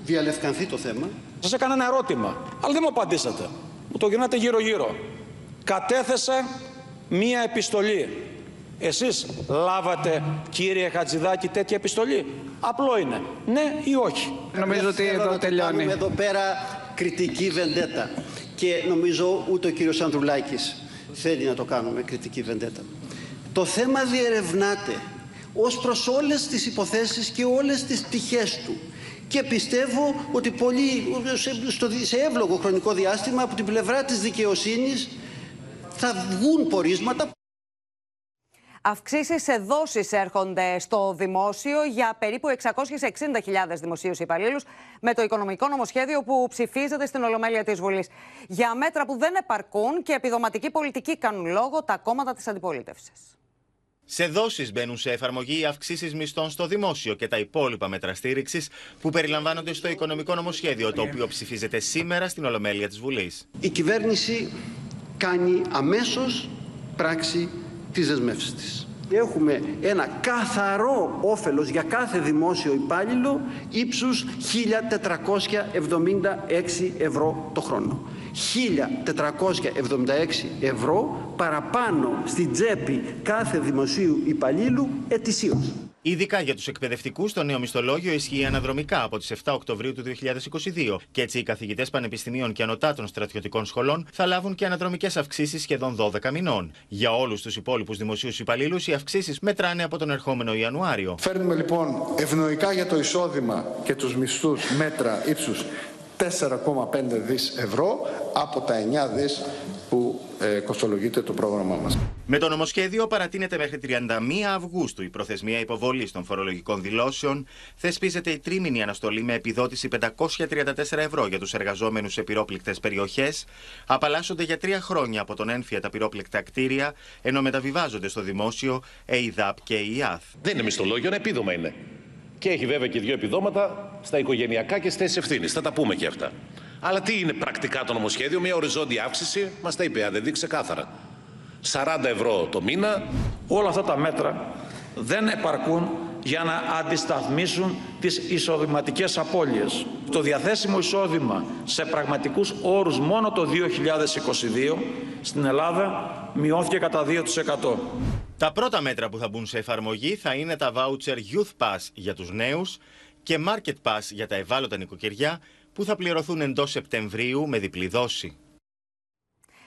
[SPEAKER 33] διαλευκανθεί το θέμα.
[SPEAKER 52] Σας έκανα ένα ερώτημα, αλλά δεν μου απαντήσατε. Μου το γυρνάτε γύρω-γύρω. Κατέθεσα μία επιστολή. Εσείς λάβατε, κύριε Χατζηδάκη, τέτοια επιστολή; Απλό είναι. Ναι ή όχι;
[SPEAKER 33] Νομίζω ότι εδώ τελειώνει. εδώ πέρα κριτική βεντέτα. Και νομίζω ούτε ο κύριος Ανδρουλάκης θέλει να το κάνουμε κριτική βεντέτα. Το θέμα διερευνάται ως προς όλες τις υποθέσεις και όλες τις πτυχές του. Και πιστεύω ότι πολύ, σε εύλογο χρονικό διάστημα από την πλευρά της δικαιοσύνης θα βγουν πορίσματα.
[SPEAKER 2] Αυξήσεις σε δόσεις έρχονται στο δημόσιο για περίπου 660.000 δημοσίους υπαλλήλους με το οικονομικό νομοσχέδιο που ψηφίζεται στην Ολομέλεια της Βουλής. Για μέτρα που δεν επαρκούν και επιδοματική πολιτική κάνουν λόγο τα κόμματα της αντιπολίτευσης.
[SPEAKER 58] Σε δόσεις μπαίνουν σε εφαρμογή οι αυξήσεις μισθών στο δημόσιο και τα υπόλοιπα μέτρα στήριξης που περιλαμβάνονται στο οικονομικό νομοσχέδιο, το οποίο ψηφίζεται σήμερα στην Ολομέλεια της Βουλής.
[SPEAKER 33] Η κυβέρνηση κάνει αμέσως πράξη τη δεσμεύση της. Έχουμε ένα καθαρό όφελος για κάθε δημόσιο υπάλληλο ύψους 1.476 ευρώ το χρόνο. 1.476 ευρώ παραπάνω στην τσέπη κάθε δημοσίου υπαλλήλου ετησίως.
[SPEAKER 58] Ειδικά για τους εκπαιδευτικούς, το νέο μισθολόγιο ισχύει αναδρομικά από τις 7 Οκτωβρίου του 2022 και έτσι οι καθηγητές πανεπιστημίων και ανωτάτων στρατιωτικών σχολών θα λάβουν και αναδρομικές αυξήσεις σχεδόν 12 μηνών. Για όλους τους υπόλοιπους δημοσίους υπαλλήλους, οι αυξήσεις μετράνε από τον ερχόμενο Ιανουάριο.
[SPEAKER 59] Φέρνουμε λοιπόν ευνοϊκά για το εισόδημα και τους μισθούς μέτρα ύψους 4,5 δις ευρώ από τα 9 δις που ε, κοστολογείται το πρόγραμμά μας.
[SPEAKER 58] Με το νομοσχέδιο παρατείνεται μέχρι 31 Αυγούστου η προθεσμία υποβολής των φορολογικών δηλώσεων. Θεσπίζεται η τρίμηνη αναστολή με επιδότηση 534 ευρώ για τους εργαζόμενους σε πυρόπληκτες περιοχές. Απαλλάσσονται για τρία χρόνια από τον ένφια τα πυρόπληκτα κτίρια, ενώ μεταβιβάζονται στο δημόσιο ΕΙΔΑΠ και ΙΑΘ.
[SPEAKER 32] Δεν είναι μισθολόγιο, ένα επίδομα είναι. Και έχει βέβαια και δύο επιδόματα στα οικογενειακά και στις ευθύνης. Θα τα πούμε και αυτά. Αλλά τι είναι πρακτικά το νομοσχέδιο, μια οριζόντια αύξηση, μας τα είπε δεν δείξει ξεκάθαρα. 40 ευρώ το μήνα.
[SPEAKER 52] Όλα αυτά τα μέτρα δεν επαρκούν για να αντισταθμίσουν τις εισοδηματικές απώλειες. Το διαθέσιμο εισόδημα σε πραγματικούς όρους μόνο το 2022 στην Ελλάδα μειώθηκε κατά 2%.
[SPEAKER 58] Τα πρώτα μέτρα που θα μπουν σε εφαρμογή θα είναι τα voucher Youth Pass για τους νέους και Market Pass για τα ευάλωτα νοικοκυριά που θα πληρωθούν εντός Σεπτεμβρίου με διπλή δόση;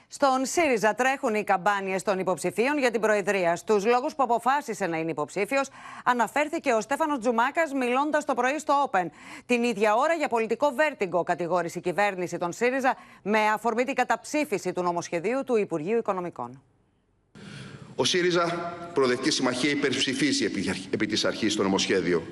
[SPEAKER 2] Στον ΣΥΡΙΖΑ τρέχουν οι καμπάνιες των υποψηφίων για την Προεδρία. Στους λόγους που αποφάσισε να είναι υποψήφιος, αναφέρθηκε ο Στέφανος Τζουμάκας μιλώντας το πρωί στο Open. Την ίδια ώρα για πολιτικό βέρτιγκο κατηγόρησε η κυβέρνηση των ΣΥΡΙΖΑ με αφορμή την καταψήφιση του νομοσχεδίου του Υπουργείου Οικονομικών.
[SPEAKER 60] Ο ΣΥΡΙΖΑ Προοδευτική Συμμαχία υπερψηφίζει επί της αρχής το νομοσχέδιο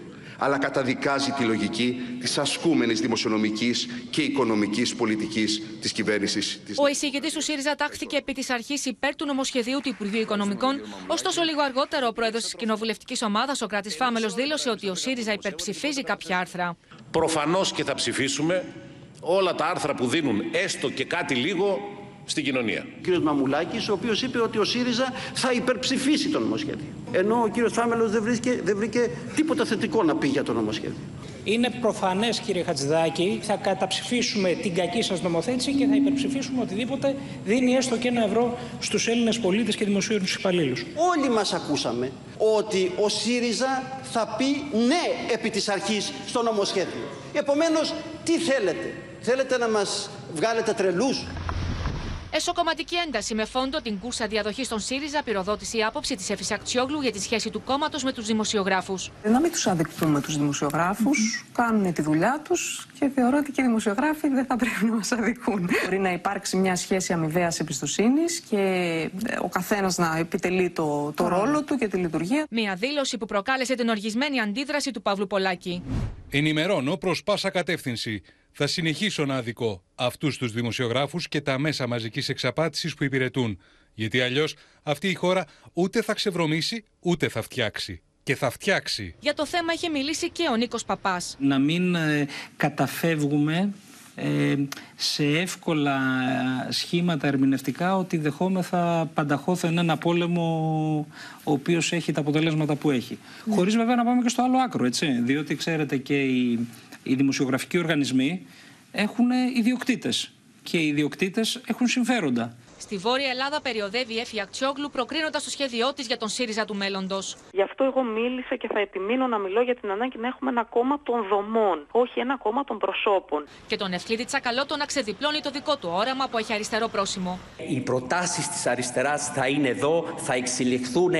[SPEAKER 60] αλλά καταδικάζει τη λογική της ασκούμενης δημοσιονομικής και οικονομικής πολιτικής της κυβέρνησης.
[SPEAKER 61] Ο εισηγητής του ΣΥΡΙΖΑ τάχθηκε επί της αρχής υπέρ του νομοσχεδίου του Υπουργείου Οικονομικών, ωστόσο λίγο αργότερο ο πρόεδρος της κοινοβουλευτικής ομάδας, ο Κράτης Φάμελος, δήλωσε ότι ο ΣΥΡΙΖΑ υπερψηφίζει κάποια άρθρα.
[SPEAKER 32] Προφανώς και θα ψηφίσουμε όλα τα άρθρα που δίνουν έστω και κάτι λίγο στην κοινωνία.
[SPEAKER 33] Ο κ. Μαμουλάκης, ο οποίος είπε ότι ο ΣΥΡΙΖΑ θα υπερψηφίσει το νομοσχέδιο. Ενώ ο κ. Φάμελος δεν, βρήκε, δεν βρήκε τίποτα θετικό να πει για το νομοσχέδιο.
[SPEAKER 62] Είναι προφανές, κύριε Χατζηδάκη, θα καταψηφίσουμε την κακή σας νομοθέτηση και θα υπερψηφίσουμε οτιδήποτε δίνει έστω και ένα ευρώ στους Έλληνες πολίτες και δημοσίους υπαλλήλους.
[SPEAKER 33] Όλοι μας ακούσαμε ότι ο ΣΥΡΙΖΑ θα πει ναι επί της αρχής στο νομοσχέδιο. Επομένως, τι θέλετε, θέλετε να μας βγάλετε τρελούς;
[SPEAKER 61] Εσωκομματική ένταση με φόντο την κούρσα διαδοχής στον ΣΥΡΙΖΑ, πυροδότηση η άποψη της Εφης Ακτιόγλου για τη σχέση του κόμματος με τους δημοσιογράφους.
[SPEAKER 58] Να μην τους αδεικτούμε τους δημοσιογράφους, κάνουν τη δουλειά τους και θεωρώ ότι και οι δημοσιογράφοι δεν θα πρέπει να μας αδικούν. Μπορεί να υπάρξει μια σχέση αμοιβαίας εμπιστοσύνης και ο καθένας να επιτελεί το, το ρόλο του και τη λειτουργία.
[SPEAKER 61] Μια δήλωση που προκάλεσε την οργισμένη αντίδραση του Παύλου Πολάκη.
[SPEAKER 63] Ενημερώνω προς πάσα κατεύθυνση. Θα συνεχίσω να αδικώ αυτούς τους δημοσιογράφους και τα μέσα μαζικής εξαπάτησης που υπηρετούν. Γιατί αλλιώς αυτή η χώρα ούτε θα ξεβρωμήσει ούτε θα φτιάξει. Και θα φτιάξει.
[SPEAKER 61] Για το θέμα είχε μιλήσει και ο Νίκος Παπάς.
[SPEAKER 58] Να μην ε, καταφεύγουμε ε, σε εύκολα σχήματα ερμηνευτικά ότι δεχόμεθα πανταχώθεν ένα πόλεμο ο οποίος έχει τα αποτελέσματα που έχει. Ναι. Χωρίς βέβαια να πάμε και στο άλλο άκρο, έτσι. Διότι ξέρετε και οι, οι δημοσιογραφικοί οργανισμοί έχουν ιδιοκτήτες και οι ιδιοκτήτες έχουν συμφέροντα.
[SPEAKER 61] Στη Βόρεια Ελλάδα περιοδεύει η Έφη Ακτσιόγλου προκρίνοντας το σχέδιό της για τον ΣΥΡΙΖΑ του μέλλοντος.
[SPEAKER 52] Γι' αυτό εγώ μίλησα και θα επιμείνω να μιλώ για την ανάγκη να έχουμε ένα κόμμα των δομών, όχι ένα κόμμα των προσώπων.
[SPEAKER 61] Και τον Ευκλήδη Τσακαλώτο να ξεδιπλώνει το δικό του όραμα που έχει αριστερό πρόσημο.
[SPEAKER 64] Οι προτάσεις της αριστεράς θα είναι εδώ, θα εξελιχθούν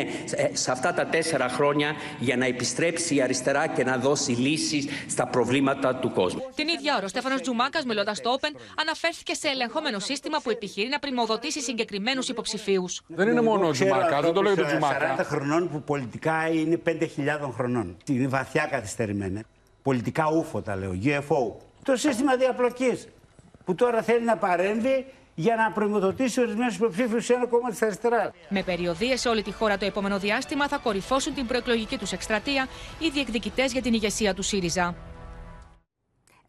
[SPEAKER 64] σε αυτά τα τέσσερα χρόνια για να επιστρέψει η αριστερά και να δώσει λύσεις στα προβλήματα του κόσμου.
[SPEAKER 61] Την ίδια ώρα, ο Στέφανος Τζουμάκας, μιλώντας το Open, αναφέρθηκε σε ελεγχόμενο σύστημα που επιχειρεί να πρημοδοτήσει συγκεκριμένους υποψηφίους.
[SPEAKER 30] Δεν είναι μόνο ο Τζουμάκα, δεν το λέει το Τζουμάκα.
[SPEAKER 65] 40 χρονών που πολιτικά είναι 5.000 χρονών. Είναι βαθιά καθυστερημένα. Πολιτικά ούφο τα λέω, UFO. Το σύστημα διαπλοκής που τώρα θέλει να παρέμβει για να προμοδοτήσει ορισμένους υποψήφιους σε ένα κόμμα της αριστεράς.
[SPEAKER 61] Με περιοδίες σε όλη τη χώρα το επόμενο διάστημα θα κορυφώσουν την προεκλογική τους εκστρατεία οι διεκδικητές για την ηγεσία του ΣΥΡΙΖΑ.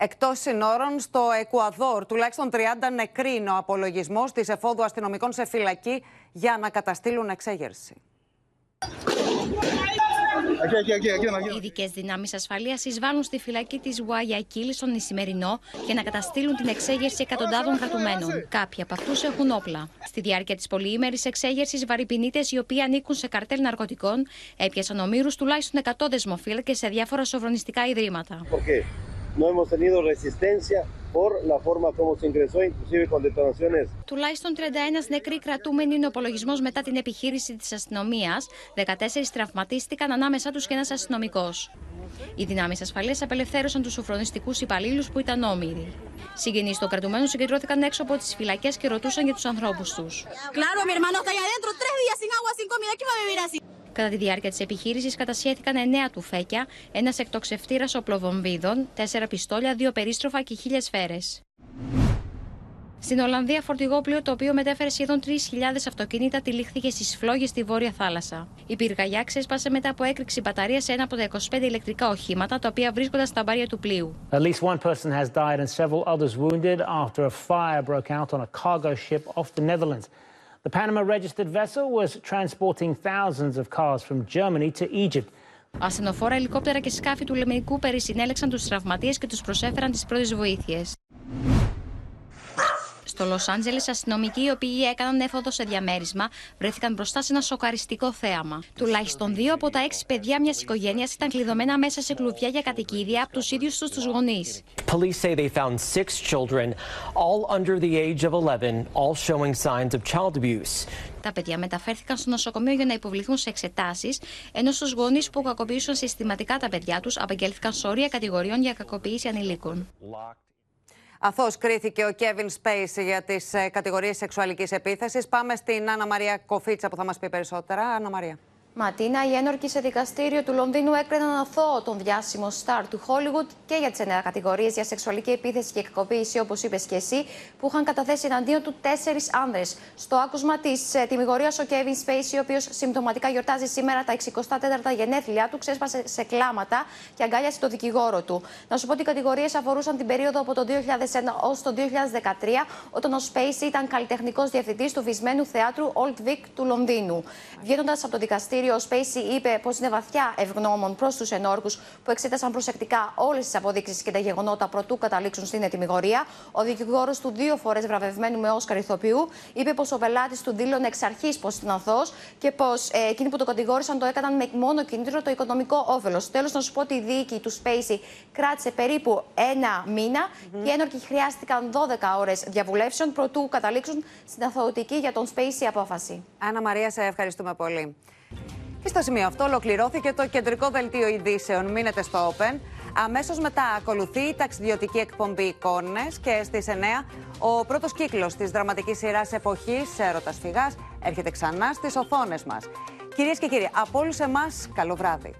[SPEAKER 2] Εκτός συνόρων, στο Εκουαδόρ, τουλάχιστον 30 νεκροί είναι ο απολογισμός της εφόδου αστυνομικών σε φυλακή για να καταστήλουν εξέγερση.
[SPEAKER 66] Οι ειδικές δυνάμεις ασφαλείας εισβάλλουν στη φυλακή της Γουαγιακίλ στον Ισημερινό για να καταστήλουν την εξέγερση εκατοντάδων κρατουμένων. Κάποιοι από αυτούς έχουν όπλα. Στη διάρκεια της πολυήμερης εξέγερσης, βαρυπινίτες οι οποίοι ανήκουν σε καρτέλ ναρκωτικών έπιασαν ομήρους τουλάχιστον 100 δεσμοφύλακες σε διάφορα σοφρονιστικά ιδρύματα.
[SPEAKER 67] No hemos tenido resistencia por la forma como se ingresó, inclusive con detonaciones.
[SPEAKER 66] Τουλάχιστον 31 νεκροί κρατούμενοι είναι ο απολογισμός μετά την επιχείρηση της αστυνομίας. 14 τραυματίστηκαν, ανάμεσά τους και ένας αστυνομικός. Οι δυνάμεις ασφαλείας απελευθέρωσαν τους σοφρονιστικού υπαλλήλους που ήταν όμοιροι. Συγγενείς των κρατουμένων συγκεντρώθηκαν έξω από τις φυλακές και ρωτούσαν για τους ανθρώπους τους. Κατά τη διάρκεια της επιχείρησης κατασχέθηκαν 9 τουφέκια, ένας εκτοξευτήρας οπλοβομβίδων, 4 πιστόλια, 2 περίστροφα και 1000 σφαίρες. Στην Ολλανδία, φορτηγόπλιο το οποίο μετέφερε σχεδόν 3.000 αυτοκίνητα τυλίχθηκε στις φλόγες στη Βόρεια Θάλασσα. Η πυργαγιά ξέσπασε μετά από έκρηξη μπαταρία σε ένα από τα 25 ηλεκτρικά οχήματα τα οποία βρίσκονταν στα μπάρια του πλοίου.
[SPEAKER 68] At least one person has died and several others wounded after a fire broke out on a cargo ship off the Netherlands. The Panama registered vessel was transporting thousands of cars from Germany to Egypt.
[SPEAKER 66] Ασθενοφόρα, ελικόπτερα και σκάφη του λιμενικού περισυνέλεξαν τους τραυματίες και τους προσέφεραν τις πρώτες βοήθειες. Στο Λος Άντζελες, αστυνομικοί οι οποίοι έκαναν έφοδο σε διαμέρισμα βρέθηκαν μπροστά σε ένα σοκαριστικό θέαμα. Τουλάχιστον δύο από τα έξι παιδιά μιας οικογένειας ήταν κλειδωμένα μέσα σε κλουβιά για κατοικίδια από τους ίδιους τους τους γονείς.
[SPEAKER 69] Police say they found six children, all under the age of 11, all showing signs of child abuse.
[SPEAKER 66] Τα παιδιά μεταφέρθηκαν στο νοσοκομείο για να υποβληθούν σε εξετάσεις, ενώ στους γονείς που κακοποιούσαν συστηματικά τα παιδιά τους απαγγέλθηκαν σωρία κατηγοριών για κακοποίηση ανηλίκων.
[SPEAKER 2] Αθώς κρίθηκε ο Κέβιν Σπέισι για τις ε, κατηγορίες σεξουαλικής επίθεσης. Πάμε στην Άννα Μαρία Κοφίτσα που θα μας πει περισσότερα. Άννα Μαρία.
[SPEAKER 66] Ματίνα, οι ένορκοι σε δικαστήριο του Λονδίνου έκριναν αθώο τον διάσημο στάρ του Hollywood και για τις εννέα κατηγορίες για σεξουαλική επίθεση και εκκοπήση, όπως είπες και εσύ, που είχαν καταθέσει εναντίον του τέσσερις άνδρες. Στο άκουσμα της ε, τιμιγορίας, ο Kevin Spacey, ο οποίος συμπτωματικά γιορτάζει σήμερα τα 64 γενέθλιά του, ξέσπασε σε κλάματα και αγκάλιασε το δικηγόρο του. Να σου πω ότι οι κατηγορίες αφορούσαν την περίοδο από το 2001 ως το 2013, όταν ο Spacey ήταν καλλιτεχνικός διευθυντής του βυσμένου θεάτρου Old Vic του Λονδίνου. Βγαίνοντας από το δικαστήριο, ο Σπέισι είπε πως είναι βαθιά ευγνώμων προς τους ενόρκου που εξέτασαν προσεκτικά όλες τις αποδείξεις και τα γεγονότα προτού καταλήξουν στην ετοιμιγορία. Ο δικηγόρος του, δύο φορές βραβευμένου με Όσκαρ ηθοποιού, είπε πως ο πελάτης του δήλωνε εξ αρχής πως ήταν αθώος και πως ε, εκείνοι που το κατηγόρησαν το έκαναν με μόνο κίνητρο το οικονομικό όφελος. Τέλος, να σου πω ότι η δίκη του Σπέισι κράτησε περίπου ένα μήνα mm-hmm. και οι ένορκοι χρειάστηκαν 12 ώρες διαβουλεύσεων προτού καταλήξουν στην αθωωτική για τον Σπέισι απόφαση.
[SPEAKER 2] Άννα Μαρία, σε ευχαριστούμε πολύ. Και στο σημείο αυτό ολοκληρώθηκε το κεντρικό δελτίο ειδήσεων. Μείνετε στο Open. Αμέσως μετά ακολουθεί η ταξιδιωτική εκπομπή εικόνες και στις 9 ο πρώτος κύκλος της δραματικής σειράς εποχής Έρωτας Φυγάς έρχεται ξανά στις οθόνες μας. Κυρίες και κύριοι, από όλους εμάς, καλό βράδυ.